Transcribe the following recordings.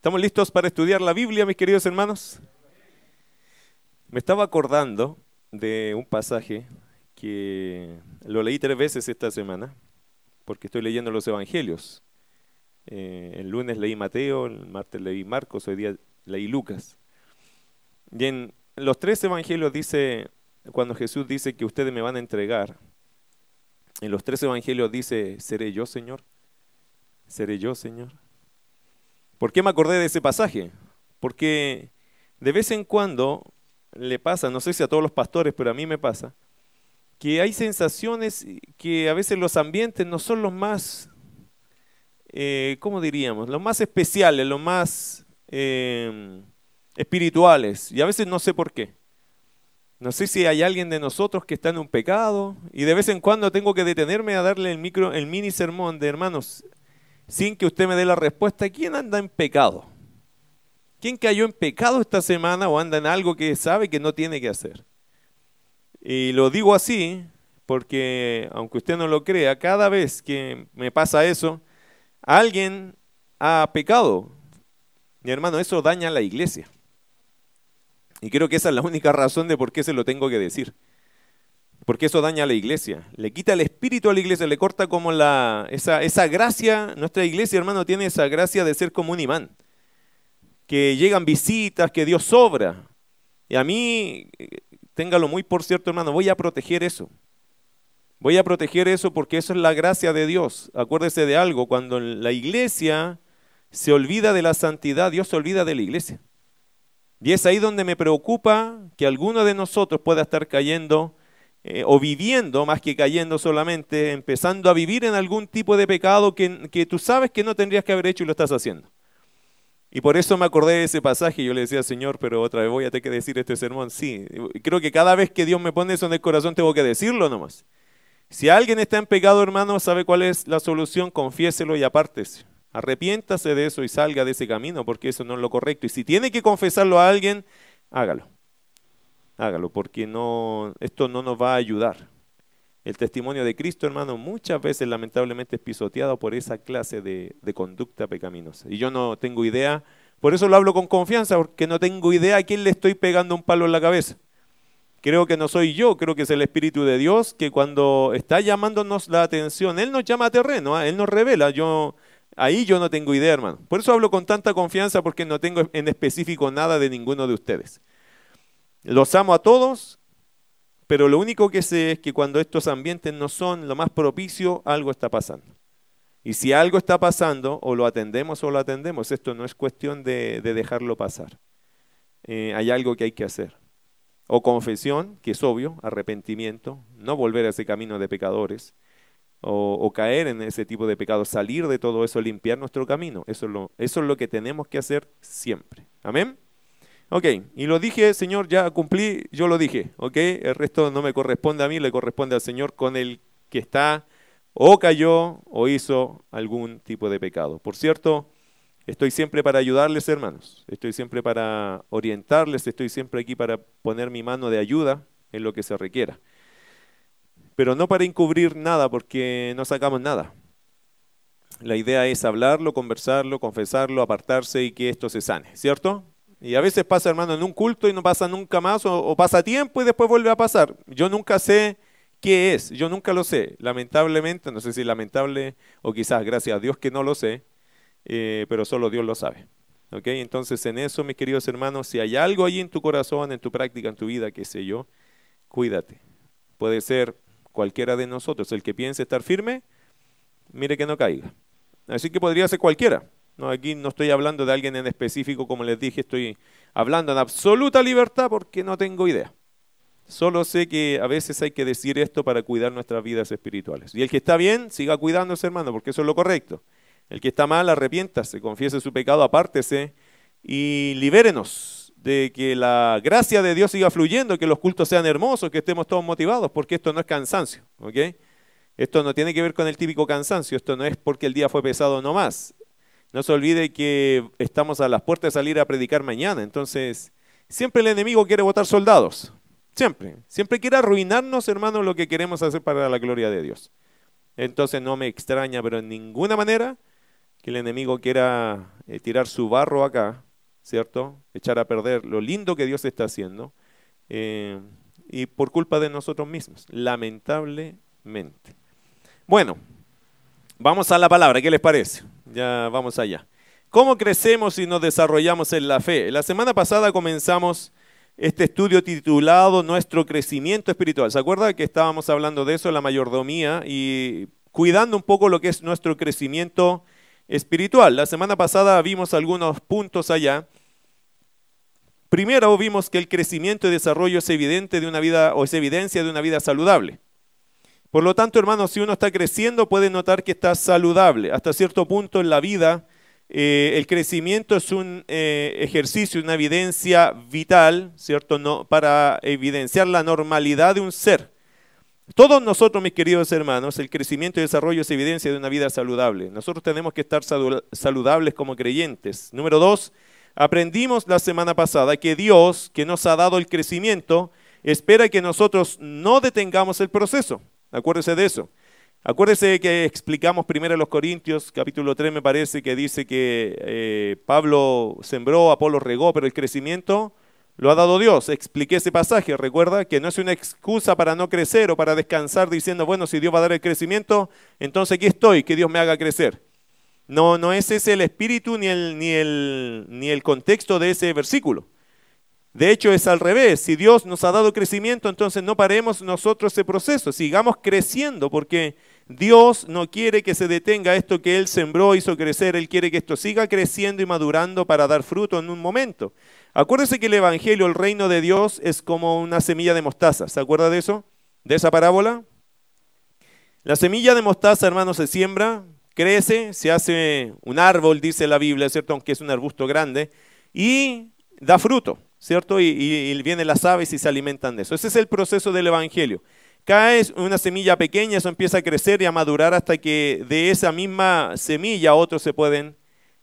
¿Estamos listos para estudiar la Biblia, mis queridos hermanos? Me estaba acordando de un pasaje que lo leí tres veces esta semana, porque estoy leyendo los Evangelios. Eh, el lunes leí Mateo, el martes leí Marcos, hoy día leí Lucas. Y en los tres Evangelios dice, cuando Jesús dice que ustedes me van a entregar, en los tres Evangelios dice, ¿seré yo, Señor? ¿Seré yo, Señor? ¿Por qué me acordé de ese pasaje? Porque de vez en cuando le pasa, no sé si a todos los pastores, pero a mí me pasa, que hay sensaciones que a veces los ambientes no son los más, eh, ¿cómo diríamos? Los más especiales, los más eh, espirituales. Y a veces no sé por qué. No sé si hay alguien de nosotros que está en un pecado y de vez en cuando tengo que detenerme a darle el, micro, el mini sermón de hermanos, sin que usted me dé la respuesta, ¿quién anda en pecado? ¿Quién cayó en pecado esta semana o anda en algo que sabe que no tiene que hacer? Y lo digo así porque, aunque usted no lo crea, cada vez que me pasa eso, alguien ha pecado. Mi hermano, eso daña a la iglesia. Y creo que esa es la única razón de por qué se lo tengo que decir porque eso daña a la iglesia, le quita el espíritu a la iglesia, le corta como la, esa, esa gracia, nuestra iglesia hermano tiene esa gracia de ser como un imán, que llegan visitas, que Dios sobra. Y a mí, téngalo muy por cierto hermano, voy a proteger eso. Voy a proteger eso porque eso es la gracia de Dios. Acuérdese de algo, cuando la iglesia se olvida de la santidad, Dios se olvida de la iglesia. Y es ahí donde me preocupa que alguno de nosotros pueda estar cayendo eh, o viviendo más que cayendo solamente, empezando a vivir en algún tipo de pecado que, que, tú sabes que no tendrías que haber hecho y lo estás haciendo. Y por eso me acordé de ese pasaje yo le decía, Señor, pero otra vez voy a tener que decir este sermón. Sí, creo que cada vez que Dios me pone eso en el corazón tengo que decirlo nomás. Si alguien está en pecado, hermano, sabe cuál es la solución, confiéselo y apártese. Arrepiéntase de eso y salga de ese camino, porque eso no es lo correcto. Y si tiene que confesarlo a alguien, hágalo hágalo, porque no, esto no nos va a ayudar. El testimonio de Cristo, hermano, muchas veces lamentablemente es pisoteado por esa clase de, de, conducta pecaminosa. Y yo no tengo idea, por eso lo hablo con confianza, porque no tengo idea a quién le estoy pegando un palo en la cabeza. Creo que no soy yo, creo que es el Espíritu de Dios que cuando está llamándonos la atención, Él nos llama a terreno, ¿ah? Él nos revela. Yo, ahí yo no tengo idea, hermano. Por eso hablo con tanta confianza, porque no tengo en específico nada de ninguno de ustedes. Los amo a todos, pero lo único que sé es que cuando estos ambientes no son lo más propicio, algo está pasando. Y si algo está pasando, o lo atendemos o lo atendemos, esto no es cuestión de, dejarlo pasar. Eh, hay algo que hay que hacer. O confesión, que es obvio, arrepentimiento, no volver a ese camino de pecadores, o, caer en ese tipo de pecado, salir de todo eso, limpiar nuestro camino. Eso es lo, eso es lo que tenemos que hacer siempre. Amén. Ok, y lo dije, Señor, ya cumplí, yo lo dije, ok, el resto no me corresponde a mí, le corresponde al Señor con el que está o cayó o hizo algún tipo de pecado. Por cierto, estoy siempre para ayudarles, hermanos, estoy siempre para orientarles, estoy siempre aquí para poner mi mano de ayuda en lo que se requiera. Pero no para encubrir nada, porque no sacamos nada. La idea es hablarlo, conversarlo, confesarlo, apartarse y que esto se sane, ¿cierto? Y a veces pasa, hermano, en un culto y no pasa nunca más, o, pasa tiempo y después vuelve a pasar. Yo nunca sé qué es, yo nunca lo sé. Lamentablemente, no sé si lamentable o quizás gracias a Dios que no lo sé, eh, pero solo Dios lo sabe. ¿Okay? Entonces, en eso, mis queridos hermanos, si hay algo ahí en tu corazón, en tu práctica, en tu vida, qué sé yo, cuídate. Puede ser cualquiera de nosotros. El que piense estar firme, mire que no caiga. Así que podría ser cualquiera. No, aquí no estoy hablando de alguien en específico, como les dije, estoy hablando en absoluta libertad porque no tengo idea. Solo sé que a veces hay que decir esto para cuidar nuestras vidas espirituales. Y el que está bien, siga cuidándose, hermano, porque eso es lo correcto. El que está mal, arrepiéntase, confiese su pecado, apártese y libérenos de que la gracia de Dios siga fluyendo, que los cultos sean hermosos, que estemos todos motivados, porque esto no es cansancio, ¿ok? Esto no tiene que ver con el típico cansancio, esto no es porque el día fue pesado no más, no se olvide que estamos a las puertas de salir a predicar mañana. Entonces, siempre el enemigo quiere votar soldados. Siempre. Siempre quiere arruinarnos, hermanos, lo que queremos hacer para la gloria de Dios. Entonces no me extraña, pero en ninguna manera, que el enemigo quiera eh, tirar su barro acá, ¿cierto? Echar a perder lo lindo que Dios está haciendo, eh, y por culpa de nosotros mismos, lamentablemente. Bueno, vamos a la palabra, ¿qué les parece? Ya vamos allá. ¿Cómo crecemos y nos desarrollamos en la fe? La semana pasada comenzamos este estudio titulado Nuestro crecimiento espiritual. ¿Se acuerda que estábamos hablando de eso, la mayordomía, y cuidando un poco lo que es nuestro crecimiento espiritual? La semana pasada vimos algunos puntos allá. Primero vimos que el crecimiento y desarrollo es evidente de una vida o es evidencia de una vida saludable. Por lo tanto, hermanos, si uno está creciendo, puede notar que está saludable. Hasta cierto punto en la vida eh, el crecimiento es un eh, ejercicio, una evidencia vital, ¿cierto? No, para evidenciar la normalidad de un ser. Todos nosotros, mis queridos hermanos, el crecimiento y desarrollo es evidencia de una vida saludable. Nosotros tenemos que estar saludables como creyentes. Número dos, aprendimos la semana pasada que Dios, que nos ha dado el crecimiento, espera que nosotros no detengamos el proceso. Acuérdese de eso. Acuérdese que explicamos primero en los Corintios, capítulo 3 me parece, que dice que eh, Pablo sembró, Apolo regó, pero el crecimiento lo ha dado Dios. Expliqué ese pasaje, recuerda que no es una excusa para no crecer o para descansar diciendo, bueno, si Dios va a dar el crecimiento, entonces aquí estoy, que Dios me haga crecer. No, no es ese el espíritu ni el, ni el, ni el contexto de ese versículo. De hecho, es al revés. Si Dios nos ha dado crecimiento, entonces no paremos nosotros ese proceso. Sigamos creciendo porque Dios no quiere que se detenga esto que Él sembró, hizo crecer. Él quiere que esto siga creciendo y madurando para dar fruto en un momento. Acuérdese que el Evangelio, el reino de Dios, es como una semilla de mostaza. ¿Se acuerda de eso? ¿De esa parábola? La semilla de mostaza, hermano, se siembra, crece, se hace un árbol, dice la Biblia, ¿cierto? Aunque es un arbusto grande, y da fruto. ¿Cierto? Y, vienen las aves y se alimentan de eso. Ese es el proceso del Evangelio. Cae una semilla pequeña, eso empieza a crecer y a madurar hasta que de esa misma semilla otros se pueden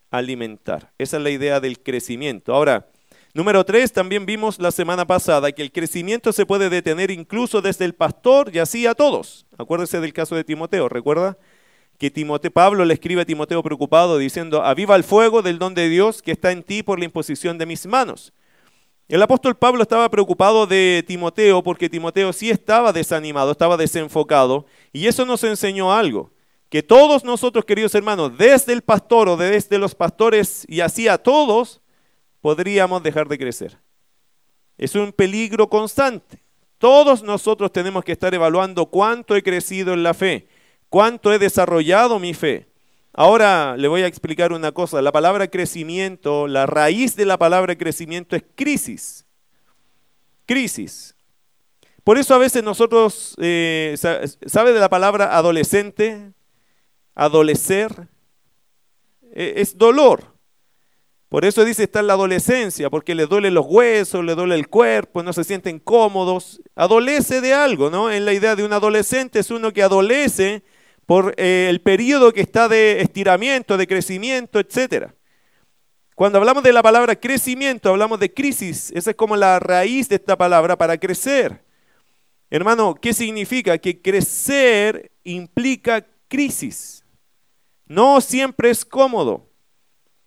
alimentar. Esa es la idea del crecimiento. Ahora, número tres, también vimos la semana pasada que el crecimiento se puede detener incluso desde el pastor y así a todos. Acuérdese del caso de Timoteo, ¿recuerda? que Timoteo, Pablo le escribe a Timoteo preocupado diciendo, aviva el fuego del don de Dios que está en ti por la imposición de mis manos. El apóstol Pablo estaba preocupado de Timoteo porque Timoteo sí estaba desanimado, estaba desenfocado, y eso nos enseñó algo, que todos nosotros, queridos hermanos, desde el pastor o desde los pastores y así a todos, podríamos dejar de crecer. Es un peligro constante. Todos nosotros tenemos que estar evaluando cuánto he crecido en la fe, cuánto he desarrollado mi fe. Ahora le voy a explicar una cosa. La palabra crecimiento, la raíz de la palabra crecimiento es crisis. Crisis. Por eso a veces nosotros, eh, ¿sabe de la palabra adolescente? Adolecer. E, es dolor. Por eso dice está en la adolescencia, porque le duele los huesos, le duele el cuerpo, no se sienten cómodos. Adolece de algo, ¿no? En la idea de un adolescente es uno que adolece por eh, el periodo que está de estiramiento, de crecimiento, etc. Cuando hablamos de la palabra crecimiento, hablamos de crisis. Esa es como la raíz de esta palabra para crecer. Hermano, ¿qué significa? Que crecer implica crisis. No siempre es cómodo.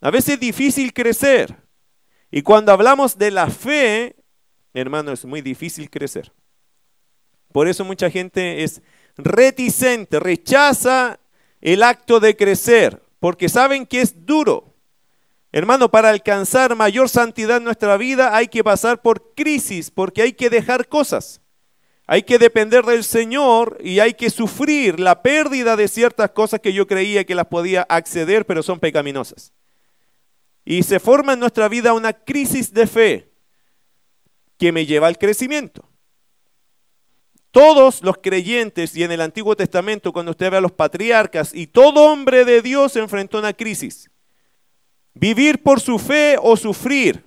A veces es difícil crecer. Y cuando hablamos de la fe, hermano, es muy difícil crecer. Por eso mucha gente es reticente, rechaza el acto de crecer, porque saben que es duro. Hermano, para alcanzar mayor santidad en nuestra vida hay que pasar por crisis, porque hay que dejar cosas. Hay que depender del Señor y hay que sufrir la pérdida de ciertas cosas que yo creía que las podía acceder, pero son pecaminosas. Y se forma en nuestra vida una crisis de fe que me lleva al crecimiento. Todos los creyentes y en el Antiguo Testamento, cuando usted ve a los patriarcas y todo hombre de Dios enfrentó una crisis. Vivir por su fe o sufrir.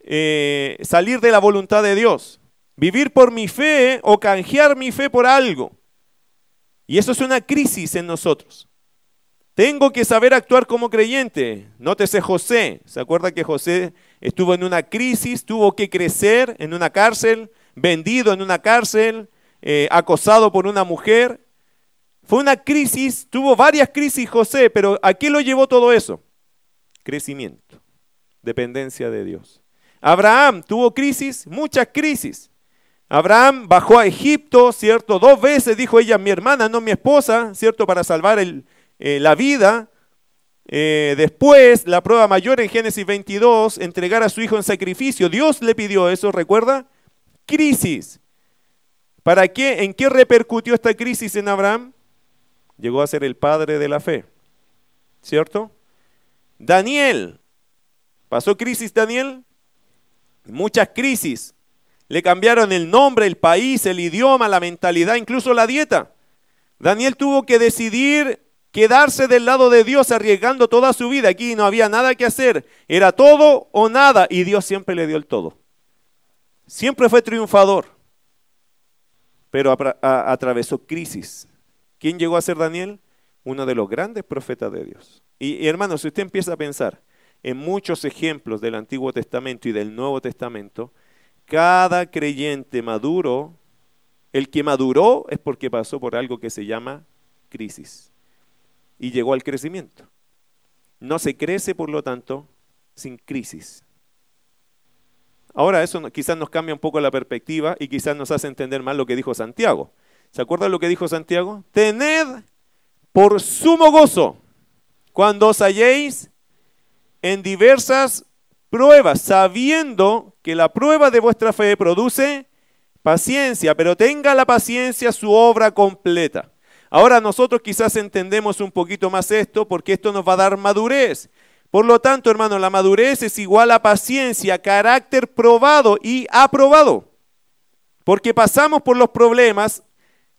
Eh, salir de la voluntad de Dios. Vivir por mi fe o canjear mi fe por algo. Y eso es una crisis en nosotros. Tengo que saber actuar como creyente. Nótese José. ¿Se acuerda que José estuvo en una crisis, tuvo que crecer en una cárcel? Vendido en una cárcel, eh, acosado por una mujer, Fue una crisis, tuvo varias crisis José, pero ¿a qué lo llevó todo eso? Crecimiento, dependencia de Dios. Abraham tuvo crisis, muchas crisis. Abraham bajó a Egipto, ¿cierto? Dos veces dijo ella, mi hermana, no mi esposa, ¿cierto? Para salvar eh, la vida. Eh, después, la prueba mayor en Génesis 22, entregar a su hijo en sacrificio. Dios le pidió eso, ¿recuerda? Crisis. ¿Para qué? ¿En qué repercutió esta crisis en Abraham? Llegó a ser el padre de la fe. ¿Cierto? Daniel. ¿Pasó crisis Daniel? Muchas crisis. Le cambiaron el nombre, el país, el idioma, la mentalidad, incluso la dieta. Daniel tuvo que decidir quedarse del lado de Dios arriesgando toda su vida. Aquí no había nada que hacer. Era todo o nada y Dios siempre le dio el todo. Siempre fue triunfador, pero atravesó crisis. ¿Quién llegó a ser Daniel? Uno de los grandes profetas de Dios. Y, y hermano, si usted empieza a pensar en muchos ejemplos del Antiguo Testamento y del Nuevo Testamento, cada creyente maduro, el que maduró es porque pasó por algo que se llama crisis y llegó al crecimiento. No se crece, por lo tanto, sin crisis. Ahora eso quizás nos cambia un poco la perspectiva y quizás nos hace entender más lo que dijo Santiago. ¿Se acuerdan lo que dijo Santiago? Tened por sumo gozo cuando os halléis en diversas pruebas, sabiendo que la prueba de vuestra fe produce paciencia, pero tenga la paciencia su obra completa. Ahora nosotros quizás entendemos un poquito más esto porque esto nos va a dar madurez. Por lo tanto, hermano, la madurez es igual a paciencia, carácter probado y aprobado. Porque pasamos por los problemas,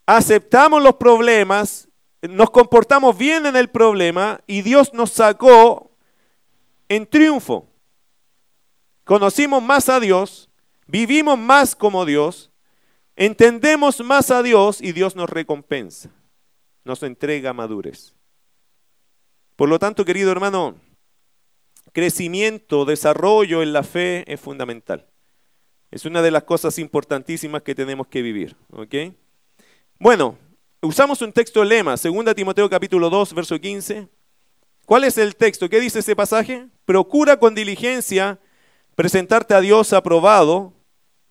aceptamos los problemas, nos comportamos bien en el problema y Dios nos sacó en triunfo. Conocimos más a Dios, vivimos más como Dios, entendemos más a Dios y Dios nos recompensa, nos entrega madurez. Por lo tanto, querido hermano, crecimiento, desarrollo en la fe es fundamental. Es una de las cosas importantísimas que tenemos que vivir. Bueno, usamos un texto lema, 2 Timoteo capítulo 2, verso 15. ¿Cuál es el texto? ¿Qué dice ese pasaje? Procura con diligencia presentarte a Dios aprobado,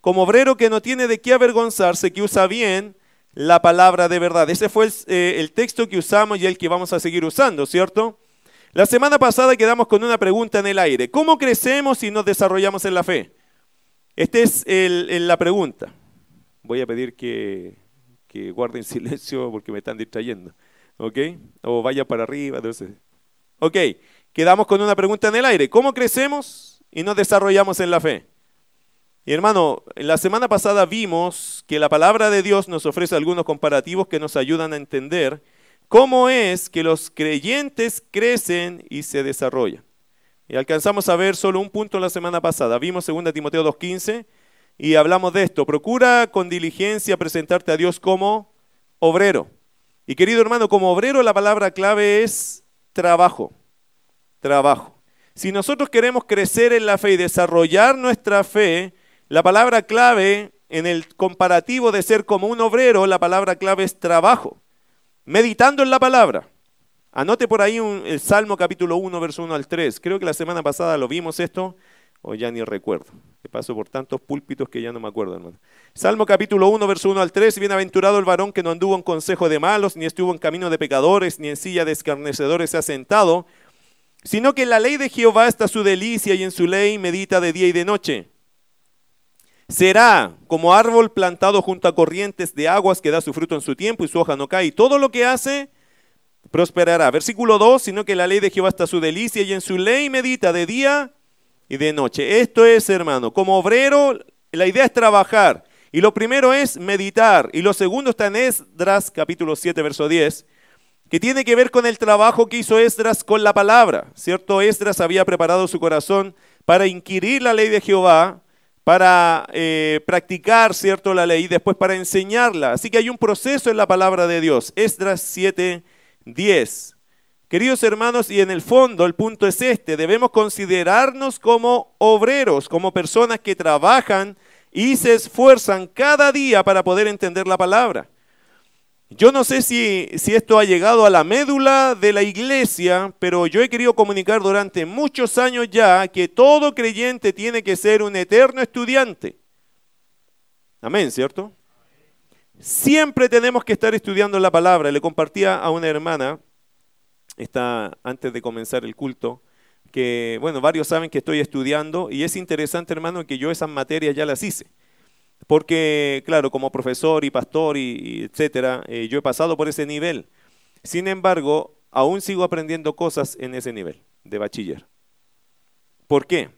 como obrero que no tiene de qué avergonzarse, que usa bien la palabra de verdad. Ese fue el, eh, el, texto que usamos y el que vamos a seguir usando, ¿cierto? La semana pasada quedamos con una pregunta en el aire. ¿Cómo crecemos y nos desarrollamos en la fe? Esta es la pregunta. Voy a pedir que, que guarden silencio porque me están distrayendo. ¿Ok? O vaya para arriba. Entonces. Ok, quedamos con una pregunta en el aire. ¿Cómo crecemos? y nos desarrollamos en la fe. Y hermano, la semana pasada vimos que la palabra de Dios nos ofrece algunos comparativos que nos ayudan a entender cómo es que los creyentes crecen y se desarrollan. Y alcanzamos a ver solo un punto la semana pasada. Vimos 2 Timoteo 2.15 y hablamos de esto. Procura con diligencia presentarte a Dios como obrero. Y querido hermano, como obrero la palabra clave es trabajo. Trabajo. Si nosotros queremos crecer en la fe y desarrollar nuestra fe, la palabra clave en el comparativo de ser como un obrero, la palabra clave es trabajo. Meditando en la palabra. Anote por ahí el Salmo capítulo 1, verso 1 al 3. Creo que la semana pasada lo vimos esto, o ya ni recuerdo. Que paso por tantos púlpitos que ya no me acuerdo, hermano. Salmo capítulo 1, verso 1 al 3. Bienaventurado el varón que no anduvo en consejo de malos, ni estuvo en camino de pecadores, ni en silla de escarnecedores se ha sentado, sino que en la ley de Jehová está su delicia y en su ley medita de día y de noche. Será como árbol plantado junto a corrientes de aguas que da su fruto en su tiempo y su hoja no cae. Y todo lo que hace prosperará. Versículo 2, sino que la ley de Jehová está su delicia y en su ley medita de día y de noche. Esto es, hermano, como obrero, la idea es trabajar. Y lo primero es meditar. Y lo segundo está en Esdras, capítulo 7, verso 10 que tiene que ver con el trabajo que hizo Esdras con la palabra, ¿cierto? Esdras había preparado su corazón para inquirir la ley de Jehová, para eh, practicar, ¿cierto? La ley y después para enseñarla. Así que hay un proceso en la palabra de Dios. Esdras 7, 10. Queridos hermanos, y en el fondo el punto es este, debemos considerarnos como obreros, como personas que trabajan y se esfuerzan cada día para poder entender la palabra. Yo no sé si, si, esto ha llegado a la médula de la iglesia, pero yo he querido comunicar durante muchos años ya que todo creyente tiene que ser un eterno estudiante. Amén, ¿cierto? Siempre tenemos que estar estudiando la palabra. Le compartía a una hermana, está antes de comenzar el culto, que, bueno, varios saben que estoy estudiando y es interesante, hermano, que yo esas materias ya las hice. Porque, claro, como profesor y pastor y, etcétera, eh, yo he pasado por ese nivel. Sin embargo, aún sigo aprendiendo cosas en ese nivel de bachiller. ¿Por qué?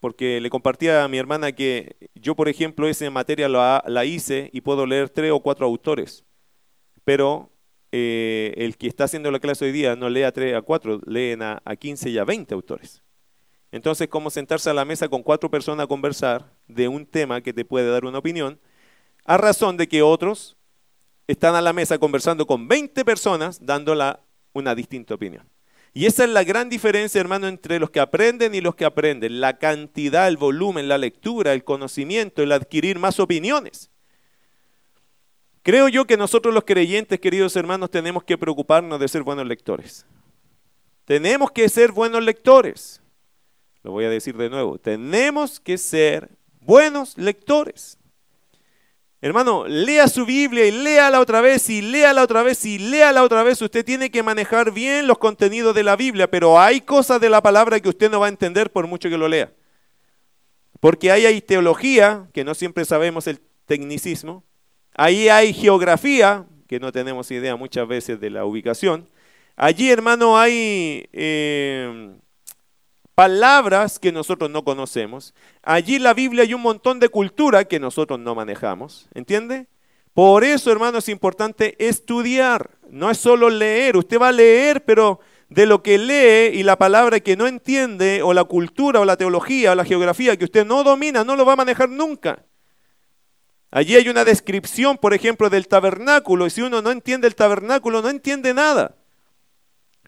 Porque le compartía a mi hermana que yo, por ejemplo, esa materia la, hice y puedo leer tres o cuatro autores. Pero eh, el que está haciendo la clase hoy día no lee a 3 a 4, leen a, a 15 y a 20 autores. Entonces, ¿cómo sentarse a la mesa con cuatro personas a conversar de un tema que te puede dar una opinión? A razón de que otros están a la mesa conversando con 20 personas dándola una distinta opinión. Y esa es la gran diferencia, hermano, entre los que aprenden y los que aprenden. La cantidad, el volumen, la lectura, el conocimiento, el adquirir más opiniones. Creo yo que nosotros los creyentes, queridos hermanos, tenemos que preocuparnos de ser buenos lectores. Tenemos que ser buenos lectores. Lo voy a decir de nuevo. Tenemos que ser buenos lectores. Hermano, lea su Biblia y léala otra vez y léala otra vez y léala otra vez. Usted tiene que manejar bien los contenidos de la Biblia, pero hay cosas de la palabra que usted no va a entender por mucho que lo lea. Porque ahí hay teología, que no siempre sabemos el tecnicismo, Ahí hay geografía, que no tenemos idea muchas veces de la ubicación. Allí, hermano, hay eh, palabras que nosotros no conocemos. Allí en la Biblia hay un montón de cultura que nosotros no manejamos. ¿Entiende? Por eso, hermano, es importante estudiar. No es solo leer. Usted va a leer, pero de lo que lee y la palabra que no entiende, o la cultura, o la teología, o la geografía que usted no domina, no lo va a manejar nunca. Allí hay una descripción, por ejemplo, del tabernáculo, y si uno no entiende el tabernáculo, no entiende nada.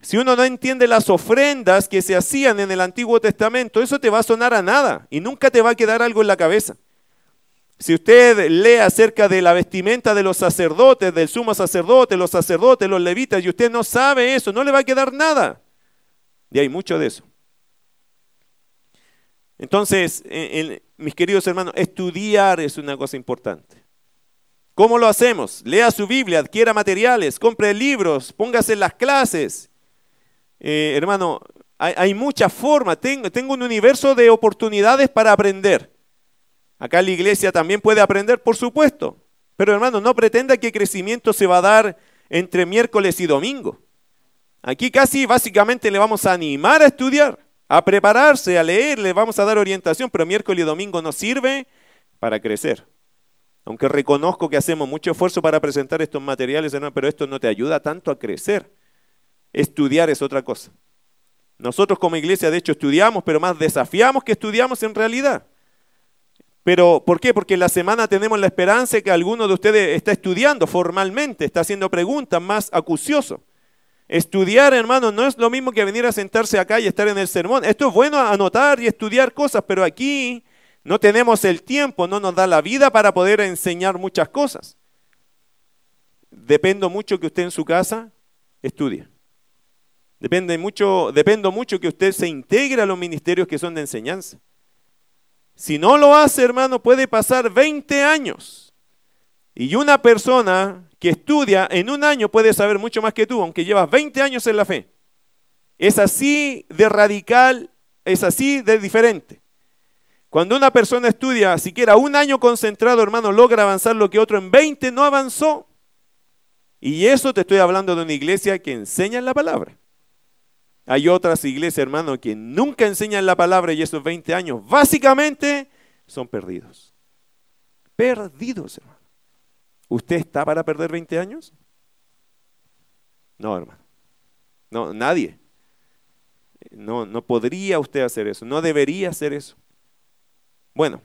Si uno no entiende las ofrendas que se hacían en el Antiguo Testamento, eso te va a sonar a nada y nunca te va a quedar algo en la cabeza. Si usted lee acerca de la vestimenta de los sacerdotes, del sumo sacerdote, los sacerdotes, los levitas, y usted no sabe eso, no le va a quedar nada. Y hay mucho de eso. Entonces, mis queridos hermanos, estudiar es una cosa importante. ¿Cómo lo hacemos? Lea su Biblia, adquiera materiales, compre libros, póngase en las clases. Eh, hermano, hay, muchas formas. Tengo, tengo un universo de oportunidades para aprender. Acá la iglesia también puede aprender, por supuesto. Pero hermano, no pretenda que crecimiento se va a dar entre miércoles y domingo. Aquí casi básicamente le vamos a animar a estudiar a prepararse, a leer, le vamos a dar orientación, pero miércoles y domingo nos sirve para crecer. Aunque reconozco que hacemos mucho esfuerzo para presentar estos materiales, pero esto no te ayuda tanto a crecer. Estudiar es otra cosa. Nosotros como iglesia, de hecho, estudiamos, pero más desafiamos que estudiamos en realidad. Pero, ¿por qué? Porque en la semana tenemos la esperanza de que alguno de ustedes está estudiando formalmente, está haciendo preguntas más acucioso. Estudiar, hermano, no es lo mismo que venir a sentarse acá y estar en el sermón. Esto es bueno anotar y estudiar cosas, pero aquí no tenemos el tiempo, no nos da la vida para poder enseñar muchas cosas. Dependo mucho que usted en su casa estudie. Depende mucho, dependo mucho que usted se integre a los ministerios que son de enseñanza. Si no lo hace, hermano, puede pasar 20 años. Y una persona que estudia en un año puede saber mucho más que tú, aunque llevas 20 años en la fe. Es así de radical, es así de diferente. Cuando una persona estudia siquiera un año concentrado, hermano, logra avanzar lo que otro en 20 no avanzó. Y eso te estoy hablando de una iglesia que enseña la palabra. Hay otras iglesias, hermano, que nunca enseñan la palabra y esos 20 años básicamente son perdidos. Perdidos, hermano. ¿Usted está para perder 20 años? No, hermano. No, nadie. No, no podría usted hacer eso, no debería hacer eso. Bueno,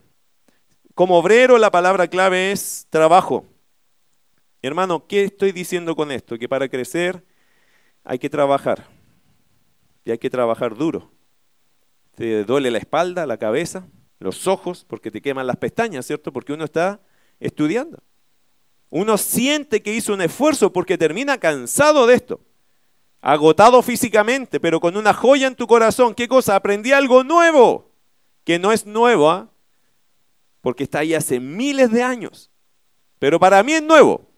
como obrero la palabra clave es trabajo. Hermano, ¿qué estoy diciendo con esto? Que para crecer hay que trabajar. Y hay que trabajar duro. Te duele la espalda, la cabeza, los ojos, porque te queman las pestañas, ¿cierto? Porque uno está estudiando. Uno siente que hizo un esfuerzo porque termina cansado de esto, agotado físicamente, pero con una joya en tu corazón. ¿Qué cosa? Aprendí algo nuevo, que no es nuevo, ¿ah? porque está ahí hace miles de años. Pero para mí es nuevo.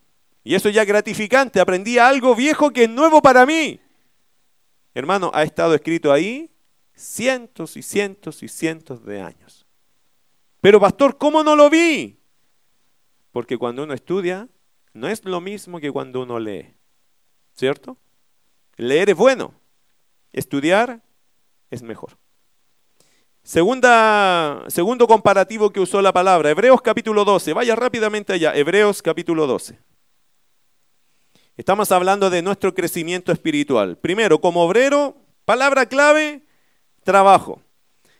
Y eso ya es gratificante. Aprendí algo viejo que es nuevo para mí. Hermano, ha estado escrito ahí cientos y cientos y cientos de años. Pero pastor, ¿cómo no lo vi? Porque cuando uno estudia, no es lo mismo que cuando uno lee. ¿Cierto? Leer es bueno. Estudiar es mejor. Segunda, segundo comparativo que usó la palabra, Hebreos capítulo 12. Vaya rápidamente allá, Hebreos capítulo 12. Estamos hablando de nuestro crecimiento espiritual. Primero, como obrero, palabra clave, trabajo.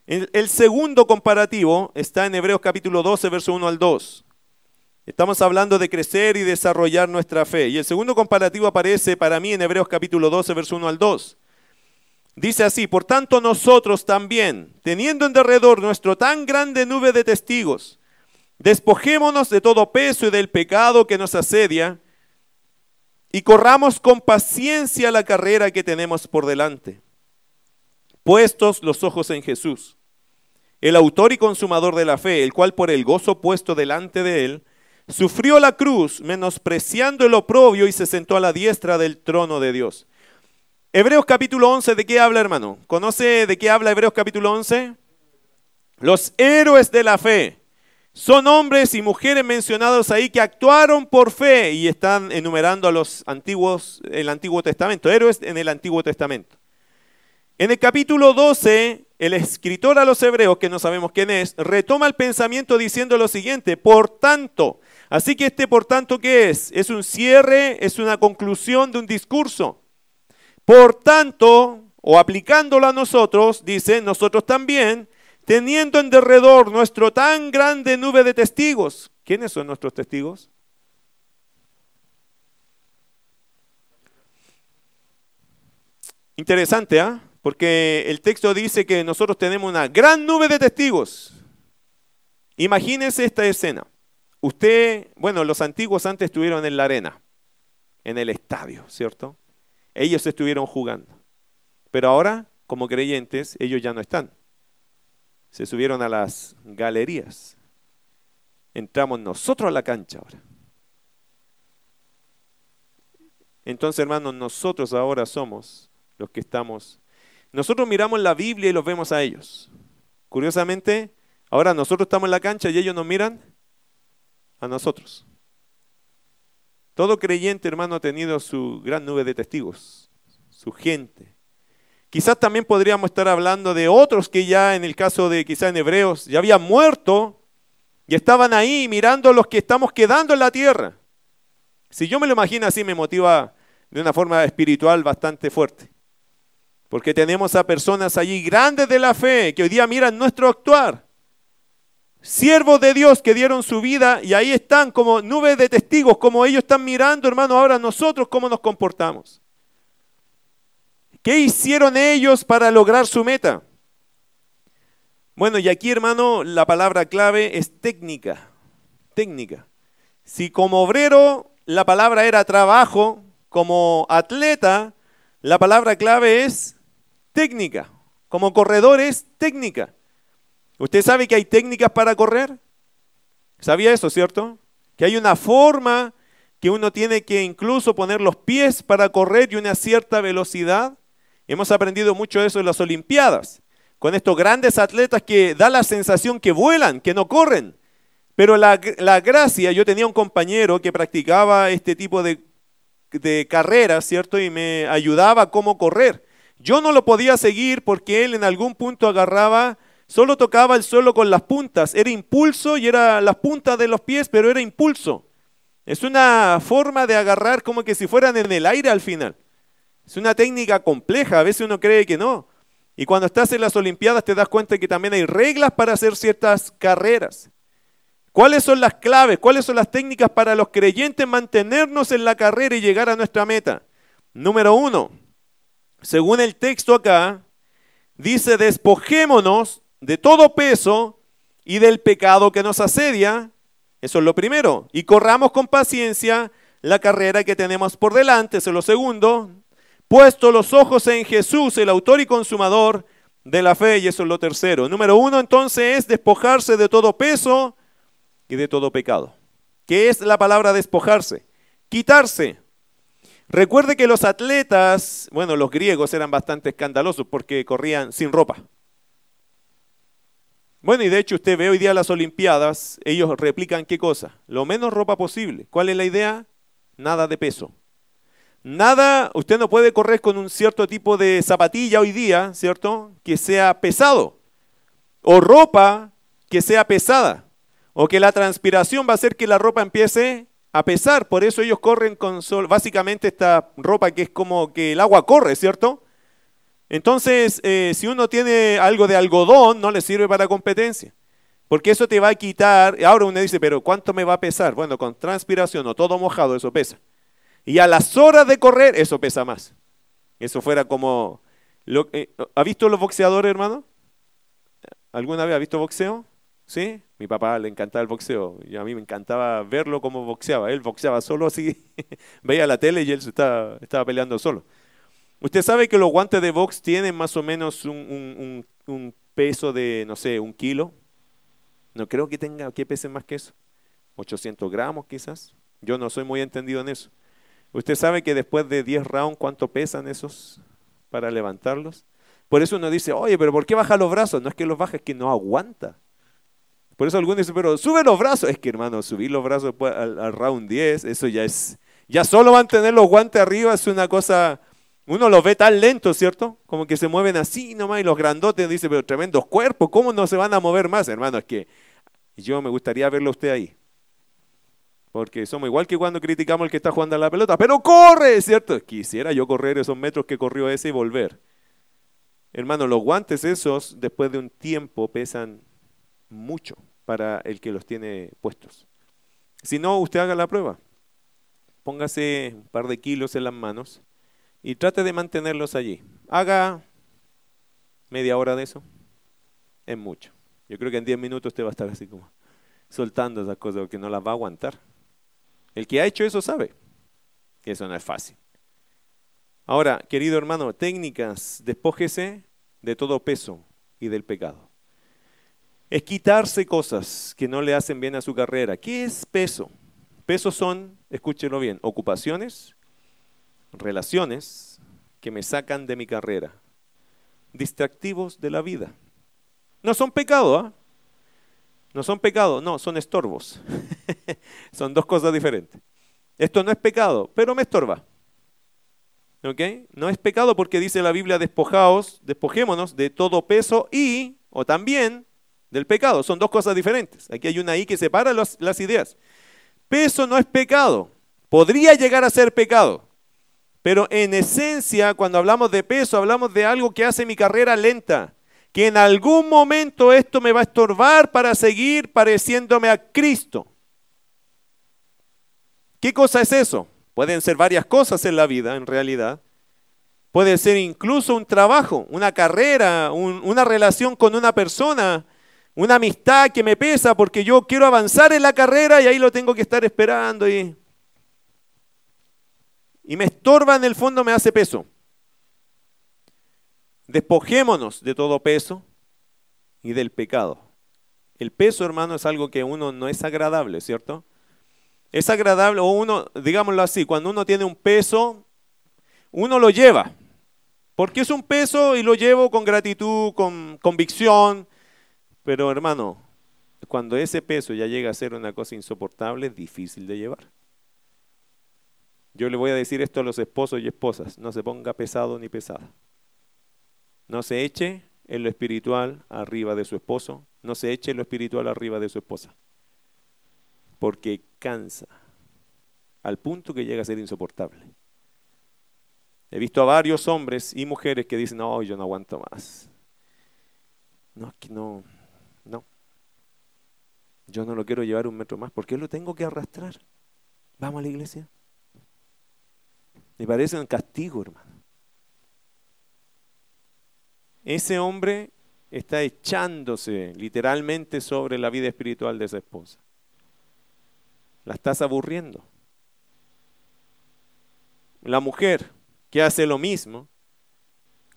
El, segundo comparativo está en Hebreos capítulo 12, verso 1 al 2. Estamos hablando de crecer y desarrollar nuestra fe. Y el segundo comparativo aparece para mí en Hebreos capítulo 12, verso 1 al 2. Dice así, por tanto nosotros también, teniendo en derredor nuestro tan grande nube de testigos, despojémonos de todo peso y del pecado que nos asedia y corramos con paciencia la carrera que tenemos por delante, puestos los ojos en Jesús, el autor y consumador de la fe, el cual por el gozo puesto delante de él, sufrió la cruz, menospreciando el oprobio y se sentó a la diestra del trono de Dios. Hebreos capítulo 11, ¿de qué habla hermano? ¿Conoce de qué habla Hebreos capítulo 11? Los héroes de la fe. Son hombres y mujeres mencionados ahí que actuaron por fe y están enumerando a los antiguos, el Antiguo Testamento, héroes en el Antiguo Testamento. En el capítulo 12, el escritor a los hebreos, que no sabemos quién es, retoma el pensamiento diciendo lo siguiente, por tanto, así que este por tanto, ¿qué es? Es un cierre, es una conclusión de un discurso. Por tanto, o aplicándolo a nosotros, dice, nosotros también, teniendo en derredor nuestro tan grande nube de testigos. ¿Quiénes son nuestros testigos? Interesante, ¿ah? Porque el texto dice que nosotros tenemos una gran nube de testigos. Imagínense esta escena. Usted, bueno, los antiguos antes estuvieron en la arena, en el estadio, ¿cierto? Ellos estuvieron jugando. Pero ahora, como creyentes, ellos ya no están se subieron a las galerías. Entramos nosotros a la cancha ahora. Entonces, hermanos, nosotros ahora somos los que estamos. Nosotros miramos la Biblia y los vemos a ellos. Curiosamente, ahora nosotros estamos en la cancha y ellos nos miran a nosotros. Todo creyente, hermano, ha tenido su gran nube de testigos, su gente, Quizás también podríamos estar hablando de otros que ya en el caso de quizás en Hebreos ya habían muerto y estaban ahí mirando los que estamos quedando en la tierra. Si yo me lo imagino así me motiva de una forma espiritual bastante fuerte. Porque tenemos a personas allí grandes de la fe que hoy día miran nuestro actuar. Siervos de Dios que dieron su vida y ahí están como nubes de testigos, como ellos están mirando, hermano, ahora nosotros cómo nos comportamos. ¿Qué hicieron ellos para lograr su meta? Bueno, y aquí, hermano, la palabra clave es técnica. Técnica. Si como obrero la palabra era trabajo, como atleta la palabra clave es técnica. Como corredor es técnica. ¿Usted sabe que hay técnicas para correr? ¿Sabía eso, cierto? Que hay una forma que uno tiene que incluso poner los pies para correr y una cierta velocidad. Hemos aprendido mucho eso en las Olimpiadas, con estos grandes atletas que da la sensación que vuelan, que no corren. Pero la, gracia, yo tenía un compañero que practicaba este tipo de, carreras, ¿cierto? Y me ayudaba a cómo correr. Yo no lo podía seguir porque él en algún punto agarraba, solo tocaba el suelo con las puntas. Era impulso y era las puntas de los pies, pero era impulso. Es una forma de agarrar como que si fueran en el aire al final. Es una técnica compleja, a veces uno cree que no. Y cuando estás en las Olimpiadas te das cuenta que también hay reglas para hacer ciertas carreras. ¿Cuáles son las claves? ¿Cuáles son las técnicas para los creyentes mantenernos en la carrera y llegar a nuestra meta? Número uno, según el texto acá, dice despojémonos de todo peso y del pecado que nos asedia Eso es lo primero. Y corramos con paciencia la carrera que tenemos por delante. Eso es lo segundo. Puesto los ojos en Jesús, el autor y consumador de la fe. Y eso es lo tercero. Número uno, entonces, es despojarse de todo peso y de todo pecado. ¿Qué es la palabra despojarse? Quitarse. Recuerde que los atletas, bueno, los griegos eran bastante escandalosos porque corrían sin ropa. Bueno, y de hecho usted ve hoy día las Olimpiadas, ellos replican qué cosa? Lo menos ropa posible. ¿Cuál es la idea? Nada de peso. Nada, usted no puede correr con un cierto tipo de zapatilla hoy día, ¿cierto? Que sea pesado. O ropa que sea pesada. O que la transpiración va a hacer que la ropa empiece a pesar. Por eso ellos corren con sol. Básicamente esta ropa que es como que el agua corre, ¿cierto? Entonces, eh, si uno tiene algo de algodón, no le sirve para competencia. Porque eso te va a quitar. Ahora uno dice, pero ¿cuánto me va a pesar? Bueno, con transpiración o todo mojado, eso pesa. Y a las horas de correr, eso pesa más. Eso fuera como... Eh, ¿Ha visto los boxeadores, hermano? ¿Alguna vez ha visto boxeo? ¿Sí? Mi papá le encantaba el boxeo a mí me encantaba verlo como boxeaba. Él boxeaba solo así, veía la tele y él estaba, estaba peleando solo. Usted sabe que los guantes de box tienen más o menos un, peso de, no sé, un kilo. No creo que tenga, que pese más que eso. 800 gramos quizás. Yo no soy muy entendido en eso. Usted sabe que después de 10 rounds, ¿cuánto pesan esos para levantarlos? Por eso uno dice, oye, pero ¿por qué baja los brazos? No es que los baja, es que no aguanta. Por eso algunos dicen, pero sube los brazos. Es que, hermano, subir los brazos al, al round 10, eso ya es, ya solo mantener los guantes arriba es una cosa uno los ve tan lentos, ¿cierto? Como que se mueven así nomás y los grandotes dicen, pero tremendos cuerpos, ¿cómo no se van a mover más, hermano? Es que yo me gustaría verlo usted ahí. Porque somos igual que cuando criticamos al que está jugando a la pelota, pero corre, ¿cierto? Quisiera yo correr esos metros que corrió ese y volver. Hermano, los guantes esos, después de un tiempo, pesan mucho para el que los tiene puestos. Si no, usted haga la prueba. Póngase un par de kilos en las manos y trate de mantenerlos allí. Haga media hora de eso. Es mucho. Yo creo que en 10 minutos usted va a estar así como soltando esas cosas porque no las va a aguantar. El que ha hecho eso sabe que eso no es fácil. Ahora, querido hermano, técnicas, despójese de todo peso y del pecado. Es quitarse cosas que no le hacen bien a su carrera. ¿Qué es peso? Peso son, escúchelo bien, ocupaciones, relaciones que me sacan de mi carrera, distractivos de la vida. No son pecado, ¿ah? No son pecado, no, son estorbos. son dos cosas diferentes. Esto no es pecado, pero me estorba. ¿Ok? No es pecado porque dice la Biblia, despojaos, despojémonos de todo peso y, o también, del pecado. Son dos cosas diferentes. Aquí hay una I que separa las ideas. Peso no es pecado. Podría llegar a ser pecado. Pero en esencia, cuando hablamos de peso, hablamos de algo que hace mi carrera lenta. Que en algún momento esto me va a estorbar para seguir pareciéndome a Cristo. ¿Qué cosa es eso? Pueden ser varias cosas en la vida, en realidad. Puede ser incluso un trabajo, una carrera, una relación con una persona, una amistad que me pesa porque yo quiero avanzar en la carrera y ahí lo tengo que estar esperando y y me estorba en el fondo, me hace peso. Despojémonos de todo peso y del pecado. El peso, hermano, es algo que uno no es agradable, ¿cierto? Es agradable, o uno, digámoslo así, cuando uno tiene un peso, uno lo lleva. Porque es un peso y lo llevo con gratitud, con convicción. Pero hermano, cuando ese peso ya llega a ser una cosa insoportable, es difícil de llevar. Yo le voy a decir esto a los esposos y esposas, no se ponga pesado ni pesada. No se eche en lo espiritual arriba de su esposo, no se eche en lo espiritual arriba de su esposa, porque cansa al punto que llega a ser insoportable. He visto a varios hombres y mujeres que dicen, no, yo no aguanto más. No, que no, no. Yo no lo quiero llevar un metro más, ¿por qué lo tengo que arrastrar? Vamos a la iglesia. Me parece un castigo, hermano. Ese hombre está echándose literalmente sobre la vida espiritual de esa esposa. La estás aburriendo. La mujer que hace lo mismo,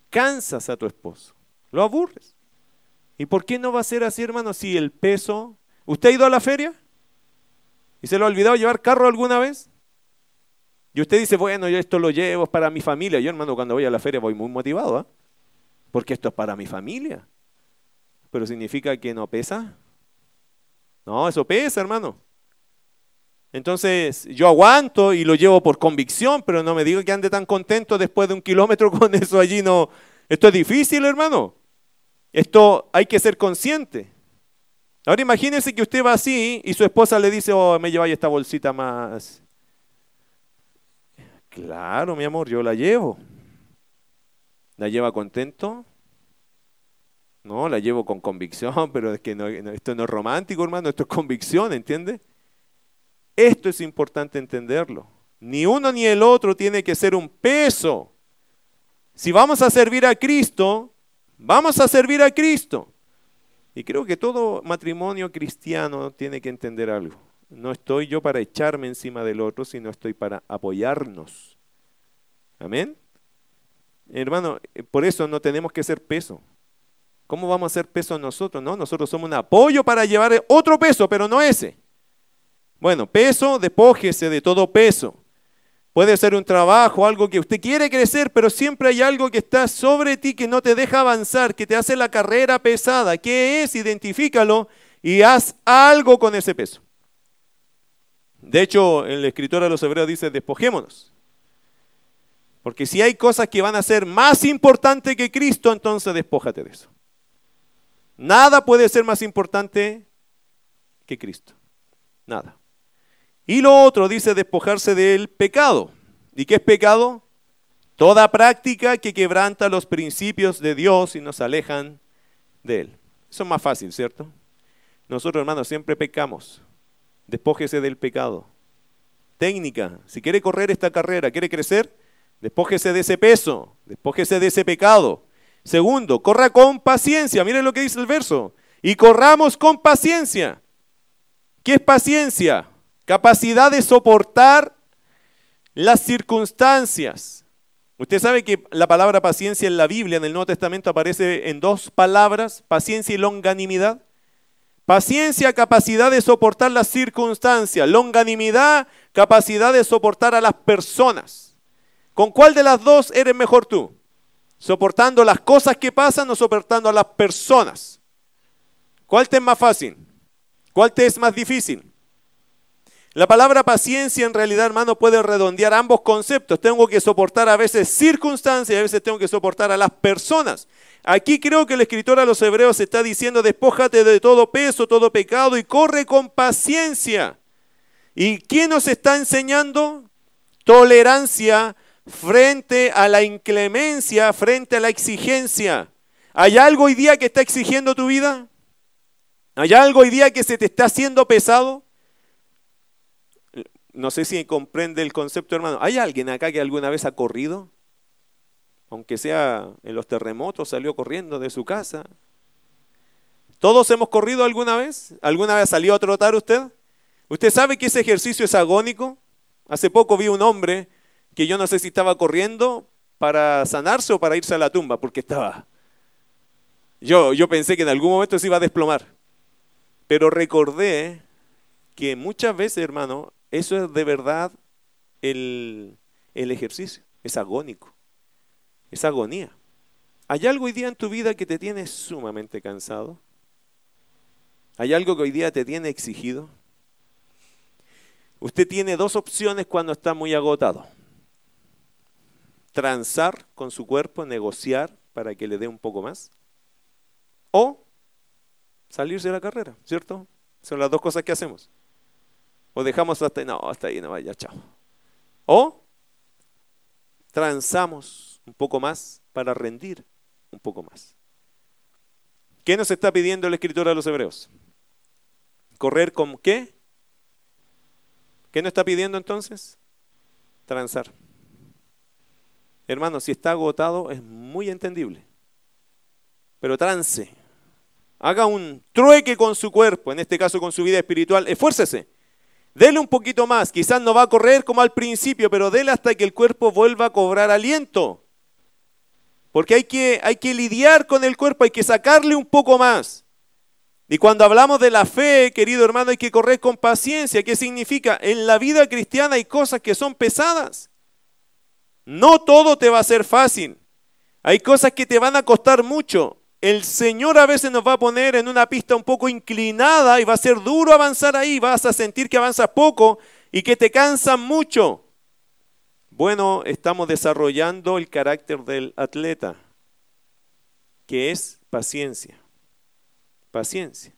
cansas a tu esposo, lo aburres. ¿Y por qué no va a ser así, hermano, si el peso... ¿Usted ha ido a la feria? ¿Y se lo ha olvidado llevar carro alguna vez? Y usted dice, bueno, yo esto lo llevo para mi familia. Yo, hermano, cuando voy a la feria voy muy motivado, ¿ah? Porque esto es para mi familia. Pero significa que no pesa. No, eso pesa, hermano. Entonces, yo aguanto y lo llevo por convicción, pero no me digo que ande tan contento después de un kilómetro con eso allí. No, esto es difícil, hermano. Esto hay que ser consciente. Ahora imagínense que usted va así y su esposa le dice, oh, me lleváis esta bolsita más. Claro, mi amor, yo la llevo. ¿La lleva contento? No, la llevo con convicción, pero es que esto no es romántico, hermano, esto es convicción, ¿entiende? Esto es importante entenderlo. Ni uno ni el otro tiene que ser un peso. Si vamos a servir a Cristo, vamos a servir a Cristo. Y creo que todo matrimonio cristiano tiene que entender algo. No estoy yo para echarme encima del otro, sino estoy para apoyarnos. Amén. Hermano, eh, por eso no tenemos que ser peso. ¿Cómo vamos a ser peso nosotros? No, nosotros somos un apoyo para llevar otro peso, pero no ese. Bueno, peso, despójese de todo peso. Puede ser un trabajo, algo que usted quiere crecer, pero siempre hay algo que está sobre ti que no te deja avanzar, que te hace la carrera pesada. ¿Qué es? Identifícalo y haz algo con ese peso. De hecho, el escritor de los Hebreos dice, despojémonos. Porque si hay cosas que van a ser más importantes que Cristo, entonces despójate de eso. Nada puede ser más importante que Cristo. Nada. Y lo otro dice despojarse del pecado. ¿Y qué es pecado? Toda práctica que quebranta los principios de Dios y nos alejan de Él. Eso es más fácil, ¿cierto? Nosotros, hermanos, siempre pecamos. Despójese del pecado. Técnica. Si quiere correr esta carrera, quiere crecer, despójese de ese peso, despójese de ese pecado. Segundo, corra con paciencia. Miren lo que dice el verso. Y corramos con paciencia. ¿Qué es paciencia? Capacidad de soportar las circunstancias. Usted sabe que la palabra paciencia en la Biblia, en el Nuevo Testamento, aparece en dos palabras, paciencia y longanimidad. Paciencia, capacidad de soportar las circunstancias. Longanimidad, capacidad de soportar a las personas. ¿Con cuál de las dos eres mejor tú? ¿Soportando las cosas que pasan o soportando a las personas? ¿Cuál te es más fácil? ¿Cuál te es más difícil? La palabra paciencia en realidad, hermano, puede redondear ambos conceptos. Tengo que soportar a veces circunstancias y a veces tengo que soportar a las personas. Aquí creo que el escritor a los hebreos está diciendo, despójate de todo peso, todo pecado y corre con paciencia. ¿Y quién nos está enseñando? Tolerancia frente a la inclemencia, frente a la exigencia. ¿Hay algo hoy día que está exigiendo tu vida? ¿Hay algo hoy día que se te está haciendo pesado? No sé si comprende el concepto, hermano. ¿Hay alguien acá que alguna vez ha corrido? Aunque sea en los terremotos, salió corriendo de su casa. ¿Todos hemos corrido alguna vez? ¿Alguna vez salió a trotar usted? ¿Usted sabe que ese ejercicio es agónico? Hace poco vi un hombre que yo no sé si estaba corriendo para sanarse o para irse a la tumba, porque estaba... Yo, yo pensé que en algún momento se iba a desplomar. Pero recordé que muchas veces, hermano, eso es de verdad el, ejercicio, es agónico, es agonía. ¿Hay algo hoy día en tu vida que te tiene sumamente cansado? ¿Hay algo que hoy día te tiene exigido? Usted tiene dos opciones cuando está muy agotado. Transar con su cuerpo, negociar para que le dé un poco más. O salirse de la carrera, ¿cierto? Son las dos cosas que hacemos. O dejamos hasta, no, hasta ahí no vaya, chao. O transamos un poco más para rendir un poco más. ¿Qué nos está pidiendo el escritor a los hebreos? ¿Correr con qué? ¿Qué nos está pidiendo entonces? Transar. Hermano, si está agotado es muy entendible. Pero trance. Haga un trueque con su cuerpo, en este caso con su vida espiritual. Esfuércese Dele un poquito más. Quizás no va a correr como al principio, pero dele hasta que el cuerpo vuelva a cobrar aliento. Porque hay que, hay que lidiar con el cuerpo, hay que sacarle un poco más. Y cuando hablamos de la fe, querido hermano, hay que correr con paciencia. ¿Qué significa? En la vida cristiana hay cosas que son pesadas. No todo te va a ser fácil. Hay cosas que te van a costar mucho. El Señor a veces nos va a poner en una pista un poco inclinada y va a ser duro avanzar ahí. Vas a sentir que avanzas poco y que te cansan mucho. Bueno, estamos desarrollando el carácter del atleta, que es paciencia. Paciencia.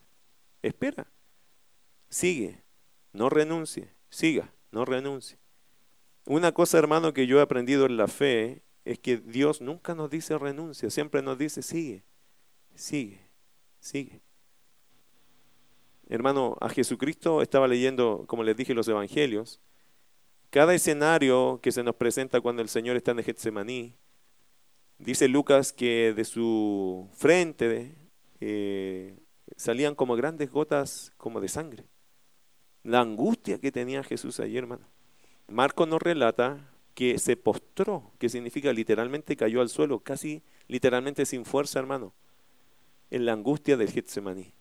Espera. Sigue. No renuncie. Siga. No renuncie. Una cosa, hermano, que yo he aprendido en la fe es que Dios nunca nos dice renuncia, siempre nos dice sigue, sigue, sigue. Hermano, a Jesucristo estaba leyendo, como les dije, los evangelios. Cada escenario que se nos presenta cuando el Señor está en Getsemaní, dice Lucas que de su frente eh, salían como grandes gotas como de sangre. La angustia que tenía Jesús allí, hermano. Marco nos relata que se postró, que significa literalmente cayó al suelo, casi literalmente sin fuerza, hermano, en la angustia del Getsemaní.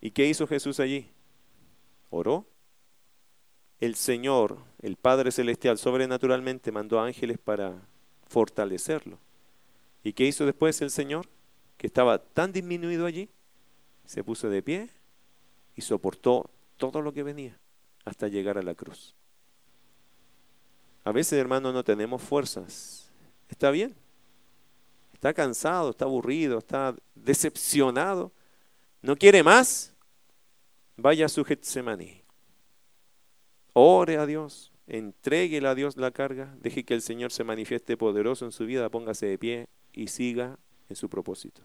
¿Y qué hizo Jesús allí? Oró el Señor, el Padre Celestial, sobrenaturalmente mandó ángeles para fortalecerlo. ¿Y qué hizo después el Señor? Que estaba tan disminuido allí, se puso de pie y soportó todo lo que venía hasta llegar a la cruz. A veces, hermano, no tenemos fuerzas. Está bien. Está cansado, está aburrido, está decepcionado. No quiere más. Vaya a su Getsemaní. Ore a Dios, entréguele a Dios la carga, deje que el Señor se manifieste poderoso en su vida, póngase de pie y siga en su propósito.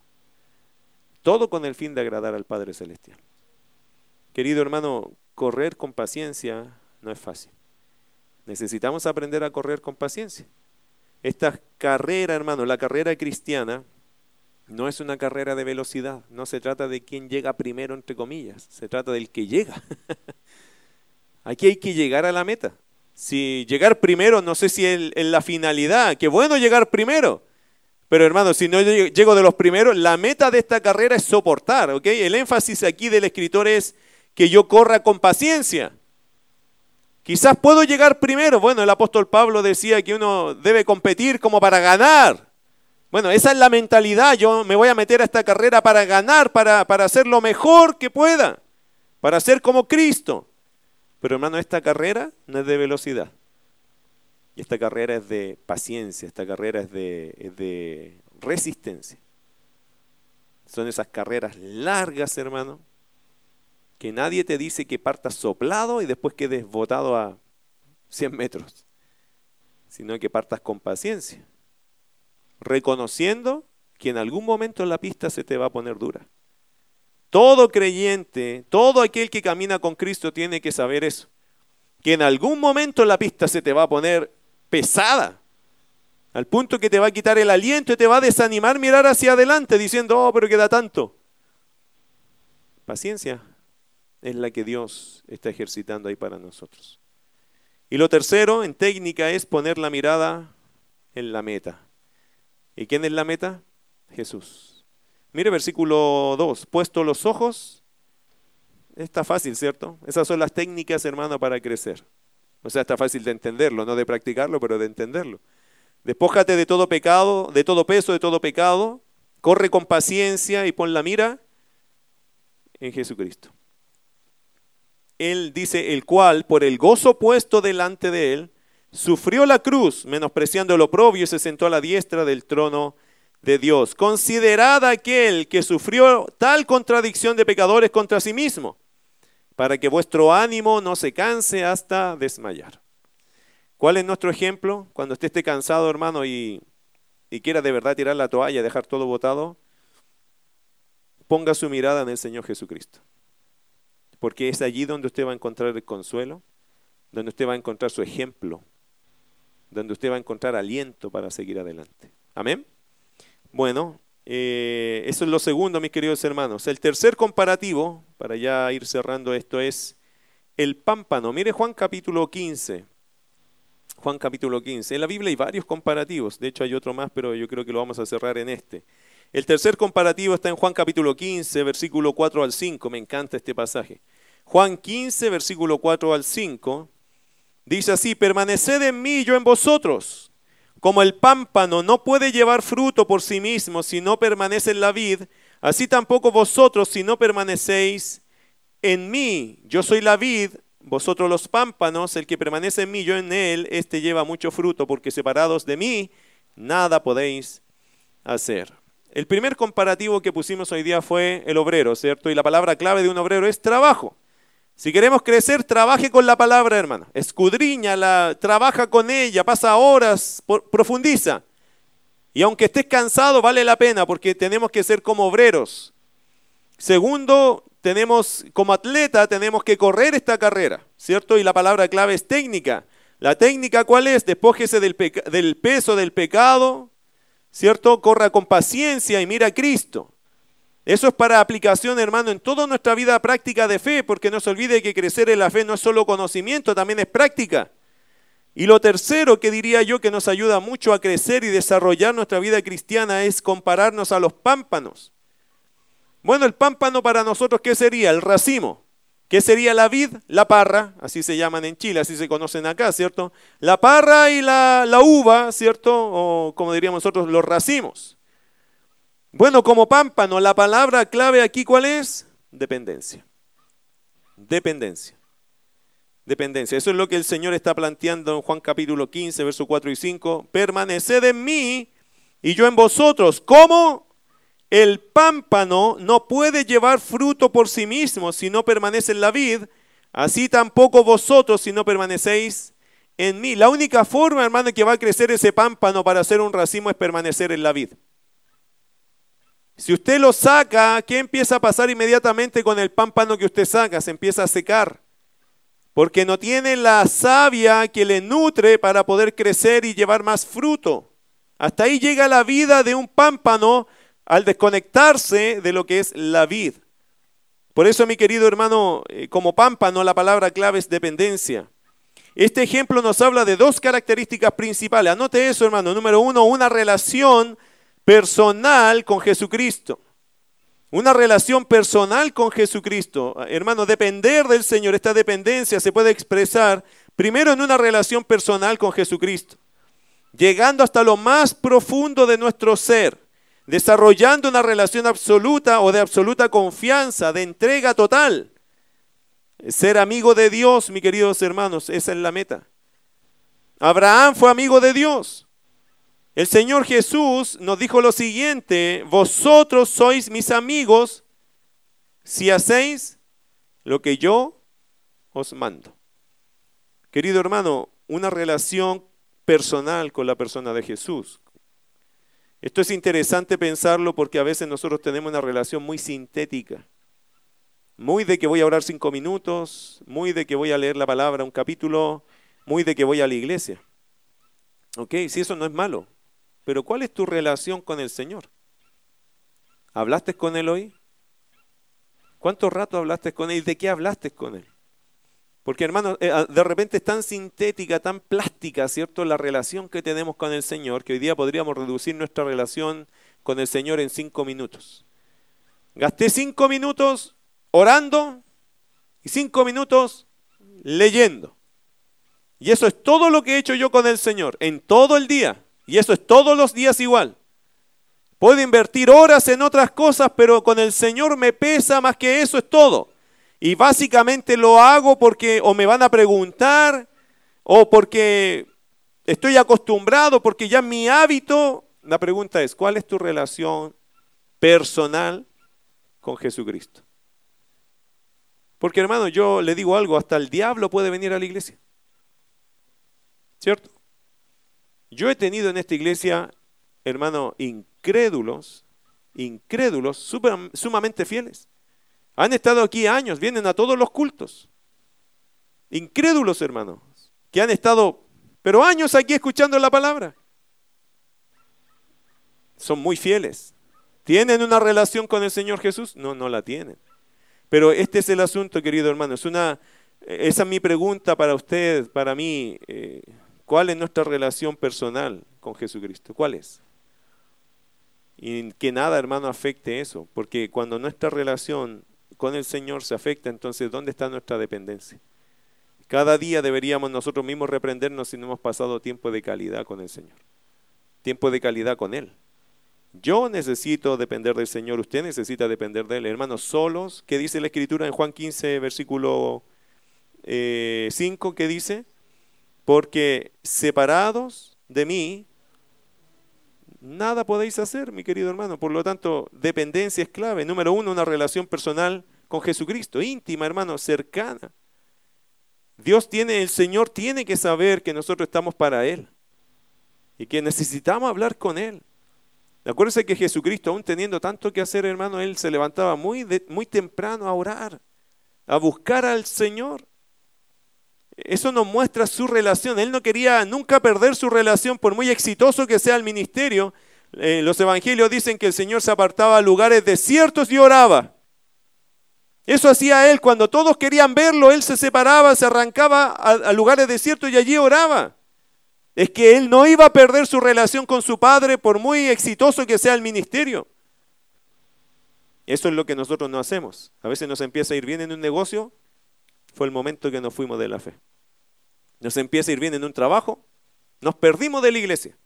Todo con el fin de agradar al Padre Celestial. Querido hermano, correr con paciencia no es fácil. Necesitamos aprender a correr con paciencia. Esta carrera, hermano, la carrera cristiana, no es una carrera de velocidad, no se trata de quién llega primero, entre comillas, se trata del que llega. Aquí hay que llegar a la meta. Si llegar primero, no sé si es la finalidad, qué bueno llegar primero. Pero hermano, si no llego de los primeros, la meta de esta carrera es soportar, ¿ok? El énfasis aquí del escritor es que yo corra con paciencia. Quizás puedo llegar primero. Bueno, el apóstol Pablo decía que uno debe competir como para ganar. Bueno, esa es la mentalidad. Yo me voy a meter a esta carrera para ganar, para, para hacer lo mejor que pueda, para ser como Cristo. Pero hermano, esta carrera no es de velocidad. Y esta carrera es de paciencia, esta carrera es de, de resistencia. Son esas carreras largas, hermano, que nadie te dice que partas soplado y después quedes botado a 100 metros, sino que partas con paciencia, reconociendo que en algún momento la pista se te va a poner dura. Todo creyente, todo aquel que camina con Cristo tiene que saber eso. Que en algún momento la pista se te va a poner pesada. Al punto que te va a quitar el aliento y te va a desanimar mirar hacia adelante diciendo, oh, pero queda tanto. Paciencia es la que Dios está ejercitando ahí para nosotros. Y lo tercero en técnica es poner la mirada en la meta. ¿Y quién es la meta? Jesús. Mire versículo 2, puesto los ojos, está fácil, ¿cierto? Esas son las técnicas, hermano, para crecer. O sea, está fácil de entenderlo, no de practicarlo, pero de entenderlo. Despójate de todo pecado, de todo peso, de todo pecado, corre con paciencia y pon la mira en Jesucristo. Él dice, el cual, por el gozo puesto delante de él, sufrió la cruz, menospreciando el oprobio y se sentó a la diestra del trono de Dios. Considerad aquel que sufrió tal contradicción de pecadores contra sí mismo, para que vuestro ánimo no se canse hasta desmayar. ¿Cuál es nuestro ejemplo? Cuando esté cansado, hermano, y, y quiera de verdad tirar la toalla, dejar todo botado, ponga su mirada en el Señor Jesucristo. Porque es allí donde usted va a encontrar el consuelo, donde usted va a encontrar su ejemplo, donde usted va a encontrar aliento para seguir adelante. Amén. Bueno, Eh, eso es lo segundo, mis queridos hermanos. El tercer comparativo, para ya ir cerrando esto, es el pámpano. Mire Juan capítulo 15. Juan capítulo 15. En la Biblia hay varios comparativos, de hecho hay otro más, pero yo creo que lo vamos a cerrar en este. El tercer comparativo está en Juan capítulo 15, versículo 4 al 5. Me encanta este pasaje. Juan 15, versículo 4 al 5. Dice así, permaneced en mí yo en vosotros. Como el pámpano no puede llevar fruto por sí mismo si no permanece en la vid, así tampoco vosotros si no permanecéis en mí. Yo soy la vid, vosotros los pámpanos, el que permanece en mí, yo en él, éste lleva mucho fruto, porque separados de mí, nada podéis hacer. El primer comparativo que pusimos hoy día fue el obrero, ¿cierto? Y la palabra clave de un obrero es trabajo. Si queremos crecer, trabaje con la palabra, hermano. Escudriñala, trabaja con ella, pasa horas, profundiza. Y aunque estés cansado, vale la pena porque tenemos que ser como obreros. Segundo, tenemos como atleta, tenemos que correr esta carrera, ¿cierto? Y la palabra clave es técnica. La técnica, ¿cuál es? Despójese del, del peso del pecado, ¿cierto? Corra con paciencia y mira a Cristo. Eso es para aplicación, hermano, en toda nuestra vida práctica de fe, porque no se olvide que crecer en la fe no es solo conocimiento, también es práctica. Y lo tercero que diría yo que nos ayuda mucho a crecer y desarrollar nuestra vida cristiana es compararnos a los pámpanos. Bueno, el pámpano para nosotros, ¿qué sería? El racimo. ¿Qué sería la vid? La parra, así se llaman en Chile, así se conocen acá, ¿cierto? La parra y la, la uva, ¿cierto? O como diríamos nosotros, los racimos. Bueno, como pámpano, la palabra clave aquí, ¿cuál es? Dependencia. Dependencia. Dependencia. Eso es lo que el Señor está planteando en Juan capítulo 15, versos 4 y 5. Permaneced en mí y yo en vosotros. ¿Cómo? El pámpano no puede llevar fruto por sí mismo si no permanece en la vid, así tampoco vosotros si no permanecéis en mí. La única forma, hermano, que va a crecer ese pámpano para hacer un racimo es permanecer en la vid. Si usted lo saca, ¿qué empieza a pasar inmediatamente con el pámpano que usted saca? Se empieza a secar. Porque no tiene la savia que le nutre para poder crecer y llevar más fruto. Hasta ahí llega la vida de un pámpano al desconectarse de lo que es la vid. Por eso, mi querido hermano, eh, como pámpano, la palabra clave es dependencia. Este ejemplo nos habla de dos características principales. Anote eso, hermano. Número uno, una relación personal con Jesucristo. Una relación personal con Jesucristo. Hermano, depender del Señor, esta dependencia se puede expresar primero en una relación personal con Jesucristo, llegando hasta lo más profundo de nuestro ser, desarrollando una relación absoluta o de absoluta confianza, de entrega total. Ser amigo de Dios, mis queridos hermanos, esa es la meta. Abraham fue amigo de Dios. El Señor Jesús nos dijo lo siguiente, vosotros sois mis amigos si hacéis lo que yo os mando. Querido hermano, una relación personal con la persona de Jesús. Esto es interesante pensarlo porque a veces nosotros tenemos una relación muy sintética. Muy de que voy a orar cinco minutos, muy de que voy a leer la palabra, un capítulo, muy de que voy a la iglesia. Ok, si eso no es malo. Pero ¿cuál es tu relación con el Señor? ¿Hablaste con Él hoy? ¿Cuánto rato hablaste con Él? ¿Y de qué hablaste con Él? Porque hermano, eh, ah, de repente es tan sintética, tan plástica, ¿cierto? La relación que tenemos con el Señor, que hoy día podríamos reducir nuestra relación con el Señor en cinco minutos. Gasté cinco minutos orando y cinco minutos leyendo. Y eso es todo lo que he hecho yo con el Señor en todo el día. Y eso es todos los días igual. Puedo invertir horas en otras cosas, pero con el Señor me pesa más que eso, es todo. Y básicamente lo hago porque o me van a preguntar, o porque estoy acostumbrado, porque ya mi hábito, la pregunta es, ¿cuál es tu relación personal con Jesucristo? Porque hermano, yo le digo algo, hasta el diablo puede venir a la iglesia. ¿Cierto? Yo he tenido en esta iglesia, hermano, incrédulos, incrédulos, sumamente fieles. Han estado aquí años, vienen a todos los cultos. Incrédulos, hermanos, que han estado, pero años aquí escuchando la palabra. Son muy fieles. ¿Tienen una relación con el Señor Jesús? No, no la tienen. Pero este es el asunto, querido hermano. Es una, esa es mi pregunta para usted, para mí. Eh, ¿Cuál es nuestra relación personal con Jesucristo? ¿Cuál es? Y que nada, hermano, afecte eso. Porque cuando nuestra relación con el Señor se afecta, entonces ¿dónde está nuestra dependencia? Cada día deberíamos nosotros mismos reprendernos si no hemos pasado tiempo de calidad con el Señor. Tiempo de calidad con Él. Yo necesito depender del Señor, usted necesita depender de Él. Hermanos, solos, ¿qué dice la Escritura en Juan 15, versículo 5? Eh, ¿Qué dice? Porque separados de mí, nada podéis hacer, mi querido hermano. Por lo tanto, dependencia es clave. Número uno, una relación personal con Jesucristo, íntima, hermano, cercana. Dios tiene, el Señor tiene que saber que nosotros estamos para Él y que necesitamos hablar con Él. Acuérdense que Jesucristo, aún teniendo tanto que hacer, hermano, Él se levantaba muy, muy temprano a orar, a buscar al Señor. Eso nos muestra su relación. Él no quería nunca perder su relación, por muy exitoso que sea el ministerio. Eh, los evangelios dicen que el Señor se apartaba a lugares desiertos y oraba. Eso hacía él. Cuando todos querían verlo, él se separaba, se arrancaba a, lugares desiertos y allí oraba. Es que él no iba a perder su relación con su padre por muy exitoso que sea el ministerio. Eso es lo que nosotros no hacemos. A veces nos empieza a ir bien en un negocio, fue el momento que nos fuimos de la fe. Nos empieza a ir bien en un trabajo, nos perdimos de la iglesia.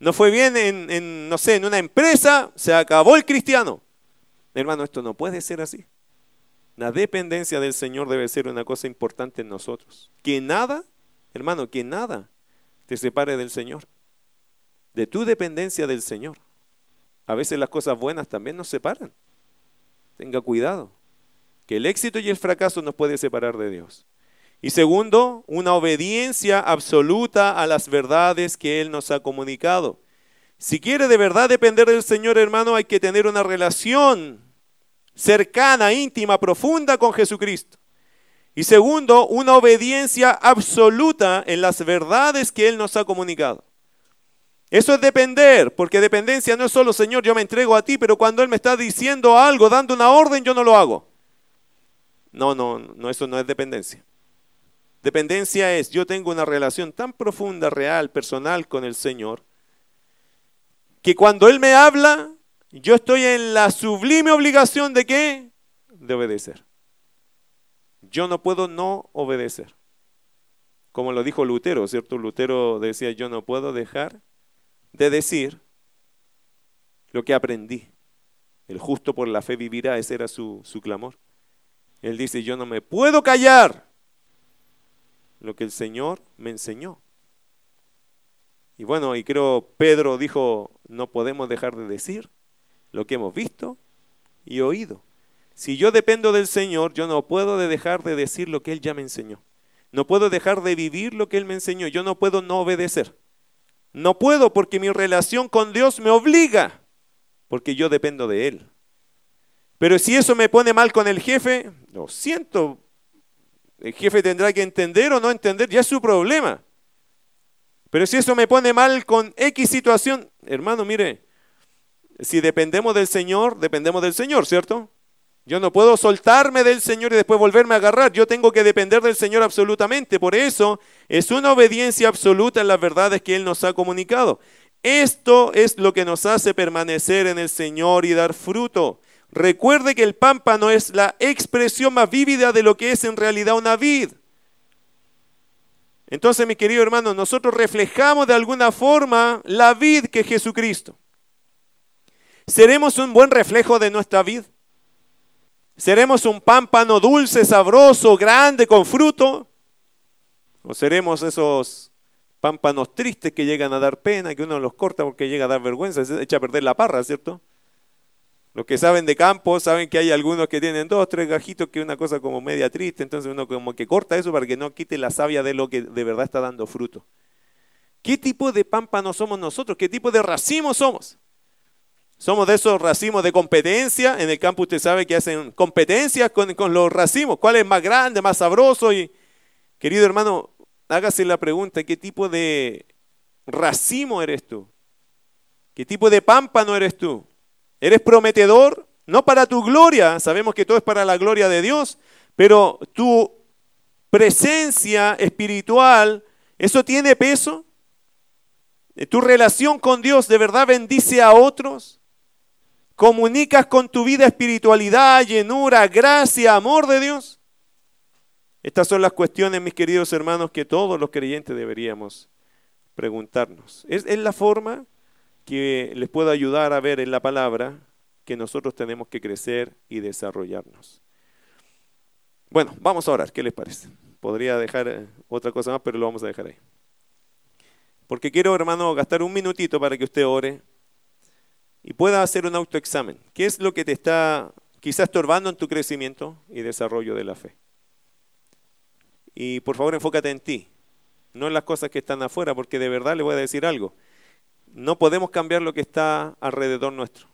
Nos fue bien en, en, no sé, en una empresa, se acabó el cristiano. Hermano, esto no puede ser así. La dependencia del Señor debe ser una cosa importante en nosotros. Que nada, hermano, que nada te separe del Señor. De tu dependencia del Señor. A veces las cosas buenas también nos separan. Tenga cuidado. Que el éxito y el fracaso nos puede separar de Dios. Y segundo, una obediencia absoluta a las verdades que Él nos ha comunicado. Si quiere de verdad depender del Señor, hermano, hay que tener una relación cercana, íntima, profunda con Jesucristo. Y segundo, una obediencia absoluta en las verdades que Él nos ha comunicado. Eso es depender, porque dependencia no es solo, Señor, yo me entrego a ti, pero cuando Él me está diciendo algo, dando una orden, yo no lo hago. No, no, no, eso no es dependencia. Dependencia es, yo tengo una relación tan profunda, real, personal con el Señor, que cuando Él me habla, yo estoy en la sublime obligación de qué? De obedecer. Yo no puedo no obedecer. Como lo dijo Lutero, ¿cierto? Lutero decía, yo no puedo dejar de decir lo que aprendí. El justo por la fe vivirá, ese era su, su clamor. Él dice, yo no me puedo callar lo que el Señor me enseñó. Y bueno, y creo Pedro dijo, no podemos dejar de decir lo que hemos visto y oído. Si yo dependo del Señor, yo no puedo dejar de decir lo que Él ya me enseñó. No puedo dejar de vivir lo que Él me enseñó. Yo no puedo no obedecer. No puedo porque mi relación con Dios me obliga, porque yo dependo de Él. Pero si eso me pone mal con el jefe, lo siento. El jefe tendrá que entender o no entender, ya es su problema. Pero si eso me pone mal con X situación, hermano, mire, si dependemos del Señor, dependemos del Señor, ¿cierto? Yo no puedo soltarme del Señor y después volverme a agarrar. Yo tengo que depender del Señor absolutamente. Por eso es una obediencia absoluta en las verdades que Él nos ha comunicado. Esto es lo que nos hace permanecer en el Señor y dar fruto. Recuerde que el pámpano es la expresión más vívida de lo que es en realidad una vid. Entonces, mi querido hermano, nosotros reflejamos de alguna forma la vid que es Jesucristo. ¿Seremos un buen reflejo de nuestra vida? ¿Seremos un pámpano dulce, sabroso, grande, con fruto? ¿O seremos esos pámpanos tristes que llegan a dar pena, que uno los corta porque llega a dar vergüenza, se echa a perder la parra, ¿cierto? Los que saben de campo saben que hay algunos que tienen dos, tres gajitos, que es una cosa como media triste, entonces uno como que corta eso para que no quite la savia de lo que de verdad está dando fruto. ¿Qué tipo de pámpano somos nosotros? ¿Qué tipo de racimo somos? Somos de esos racimos de competencia. En el campo usted sabe que hacen competencias con, los racimos. ¿Cuál es más grande, más sabroso? Y, querido hermano, hágase la pregunta, ¿qué tipo de racimo eres tú? ¿Qué tipo de pámpano eres tú? Eres prometedor, no para tu gloria, sabemos que todo es para la gloria de Dios, pero tu presencia espiritual, ¿eso tiene peso? ¿Tu relación con Dios de verdad bendice a otros? ¿Comunicas con tu vida espiritualidad, llenura, gracia, amor de Dios? Estas son las cuestiones, mis queridos hermanos, que todos los creyentes deberíamos preguntarnos. Es, es la forma que les puedo ayudar a ver en la palabra que nosotros tenemos que crecer y desarrollarnos. Bueno, vamos a orar, ¿qué les parece? Podría dejar eh, otra cosa más, pero lo vamos a dejar ahí. Porque quiero, hermano, gastar un minutito para que usted ore y pueda hacer un autoexamen. ¿Qué es lo que te está quizás estorbando en tu crecimiento y desarrollo de la fe? Y por favor enfócate en ti, no en las cosas que están afuera, porque de verdad le voy a decir algo. No podemos cambiar lo que está alrededor nuestro.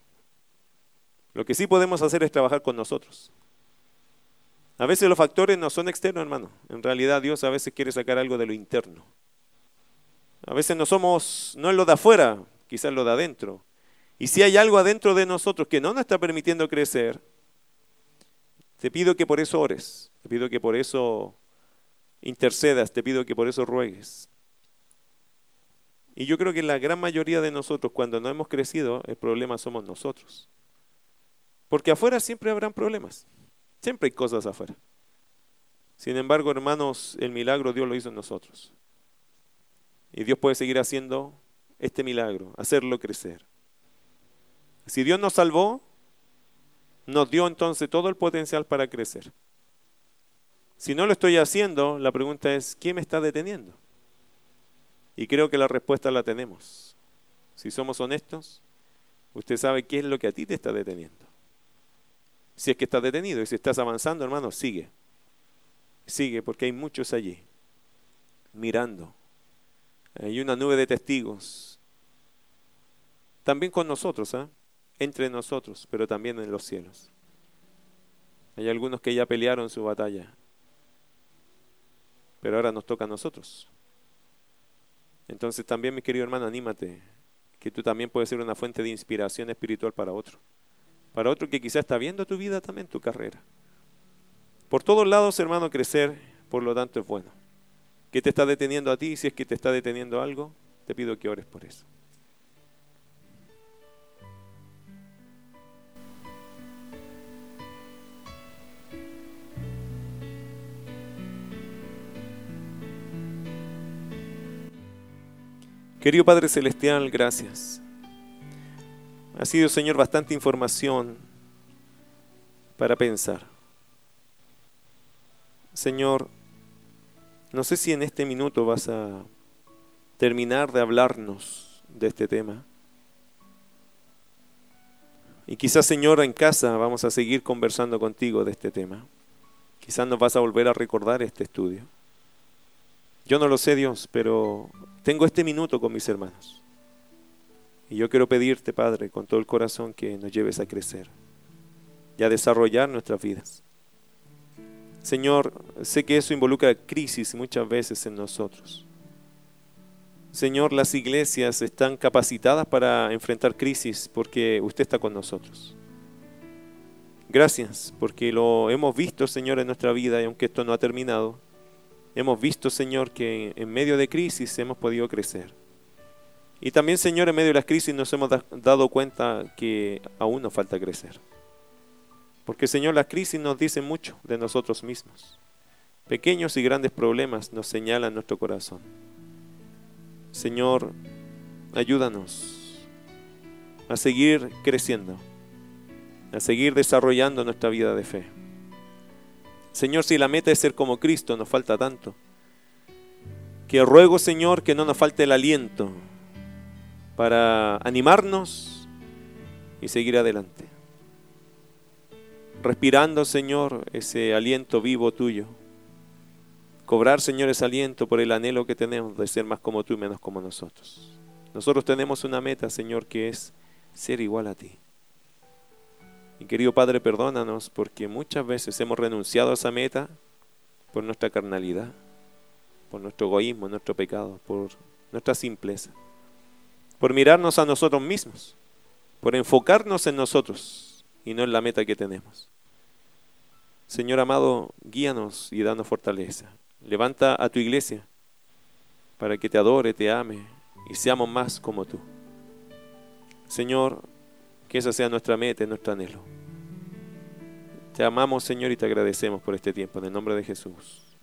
Lo que sí podemos hacer es trabajar con nosotros. A veces los factores no son externos, hermano. En realidad Dios a veces quiere sacar algo de lo interno. A veces no somos, no es lo de afuera, quizás lo de adentro. Y si hay algo adentro de nosotros que no nos está permitiendo crecer, te pido que por eso ores, te pido que por eso intercedas, te pido que por eso ruegues. Y yo creo que la gran mayoría de nosotros, cuando no hemos crecido, el problema somos nosotros. Porque afuera siempre habrán problemas, siempre hay cosas afuera. Sin embargo, hermanos, el milagro Dios lo hizo en nosotros. Y Dios puede seguir haciendo este milagro, hacerlo crecer. Si Dios nos salvó, nos dio entonces todo el potencial para crecer. Si no lo estoy haciendo, la pregunta es, ¿quién me está deteniendo? Y creo que la respuesta la tenemos. Si somos honestos, usted sabe qué es lo que a ti te está deteniendo. Si es que estás detenido y si estás avanzando, hermano, sigue. Sigue porque hay muchos allí mirando. Hay una nube de testigos. También con nosotros, ¿ah? entre nosotros, pero también en los cielos. Hay algunos que ya pelearon su batalla, pero ahora nos toca a nosotros. Entonces también, mi querido hermano, anímate, que tú también puedes ser una fuente de inspiración espiritual para otro. Para otro que quizás está viendo tu vida también, tu carrera. Por todos lados, hermano, crecer, por lo tanto, es bueno. ¿Qué te está deteniendo a ti? Si es que te está deteniendo algo, te pido que ores por eso. Querido Padre Celestial, gracias. Ha sido, Señor, bastante información para pensar. Señor, no sé si en este minuto vas a terminar de hablarnos de este tema. Y quizás, Señor, en casa vamos a seguir conversando contigo de este tema. Quizás nos vas a volver a recordar este estudio. Yo no lo sé, Dios, pero tengo este minuto con mis hermanos. Y yo quiero pedirte, Padre, con todo el corazón que nos lleves a crecer y a desarrollar nuestras vidas. Señor, sé que eso involucra crisis muchas veces en nosotros. Señor, las iglesias están capacitadas para enfrentar crisis porque usted está con nosotros. Gracias, porque lo hemos visto, Señor, en nuestra vida y aunque esto no ha terminado, hemos visto, Señor, que en medio de crisis hemos podido crecer. Y también, Señor, en medio de las crisis nos hemos dado cuenta que aún nos falta crecer. Porque, Señor, las crisis nos dicen mucho de nosotros mismos. Pequeños y grandes problemas nos señalan nuestro corazón. Señor, ayúdanos a seguir creciendo, a seguir desarrollando nuestra vida de fe. Señor, si la meta es ser como Cristo, nos falta tanto. Que ruego, Señor, que no nos falte el aliento para animarnos y seguir adelante. Respirando, Señor, ese aliento vivo tuyo. Cobrar, Señor, ese aliento por el anhelo que tenemos de ser más como tú y menos como nosotros. Nosotros tenemos una meta, Señor, que es ser igual a ti. Y querido Padre, perdónanos porque muchas veces hemos renunciado a esa meta por nuestra carnalidad, por nuestro egoísmo, nuestro pecado, por nuestra simpleza, por mirarnos a nosotros mismos, por enfocarnos en nosotros y no en la meta que tenemos. Señor amado, guíanos y danos fortaleza. Levanta a tu iglesia para que te adore, te ame y seamos más como tú. Señor, que esa sea nuestra meta nuestro anhelo. Te amamos, Señor, y te agradecemos por este tiempo. En el nombre de Jesús.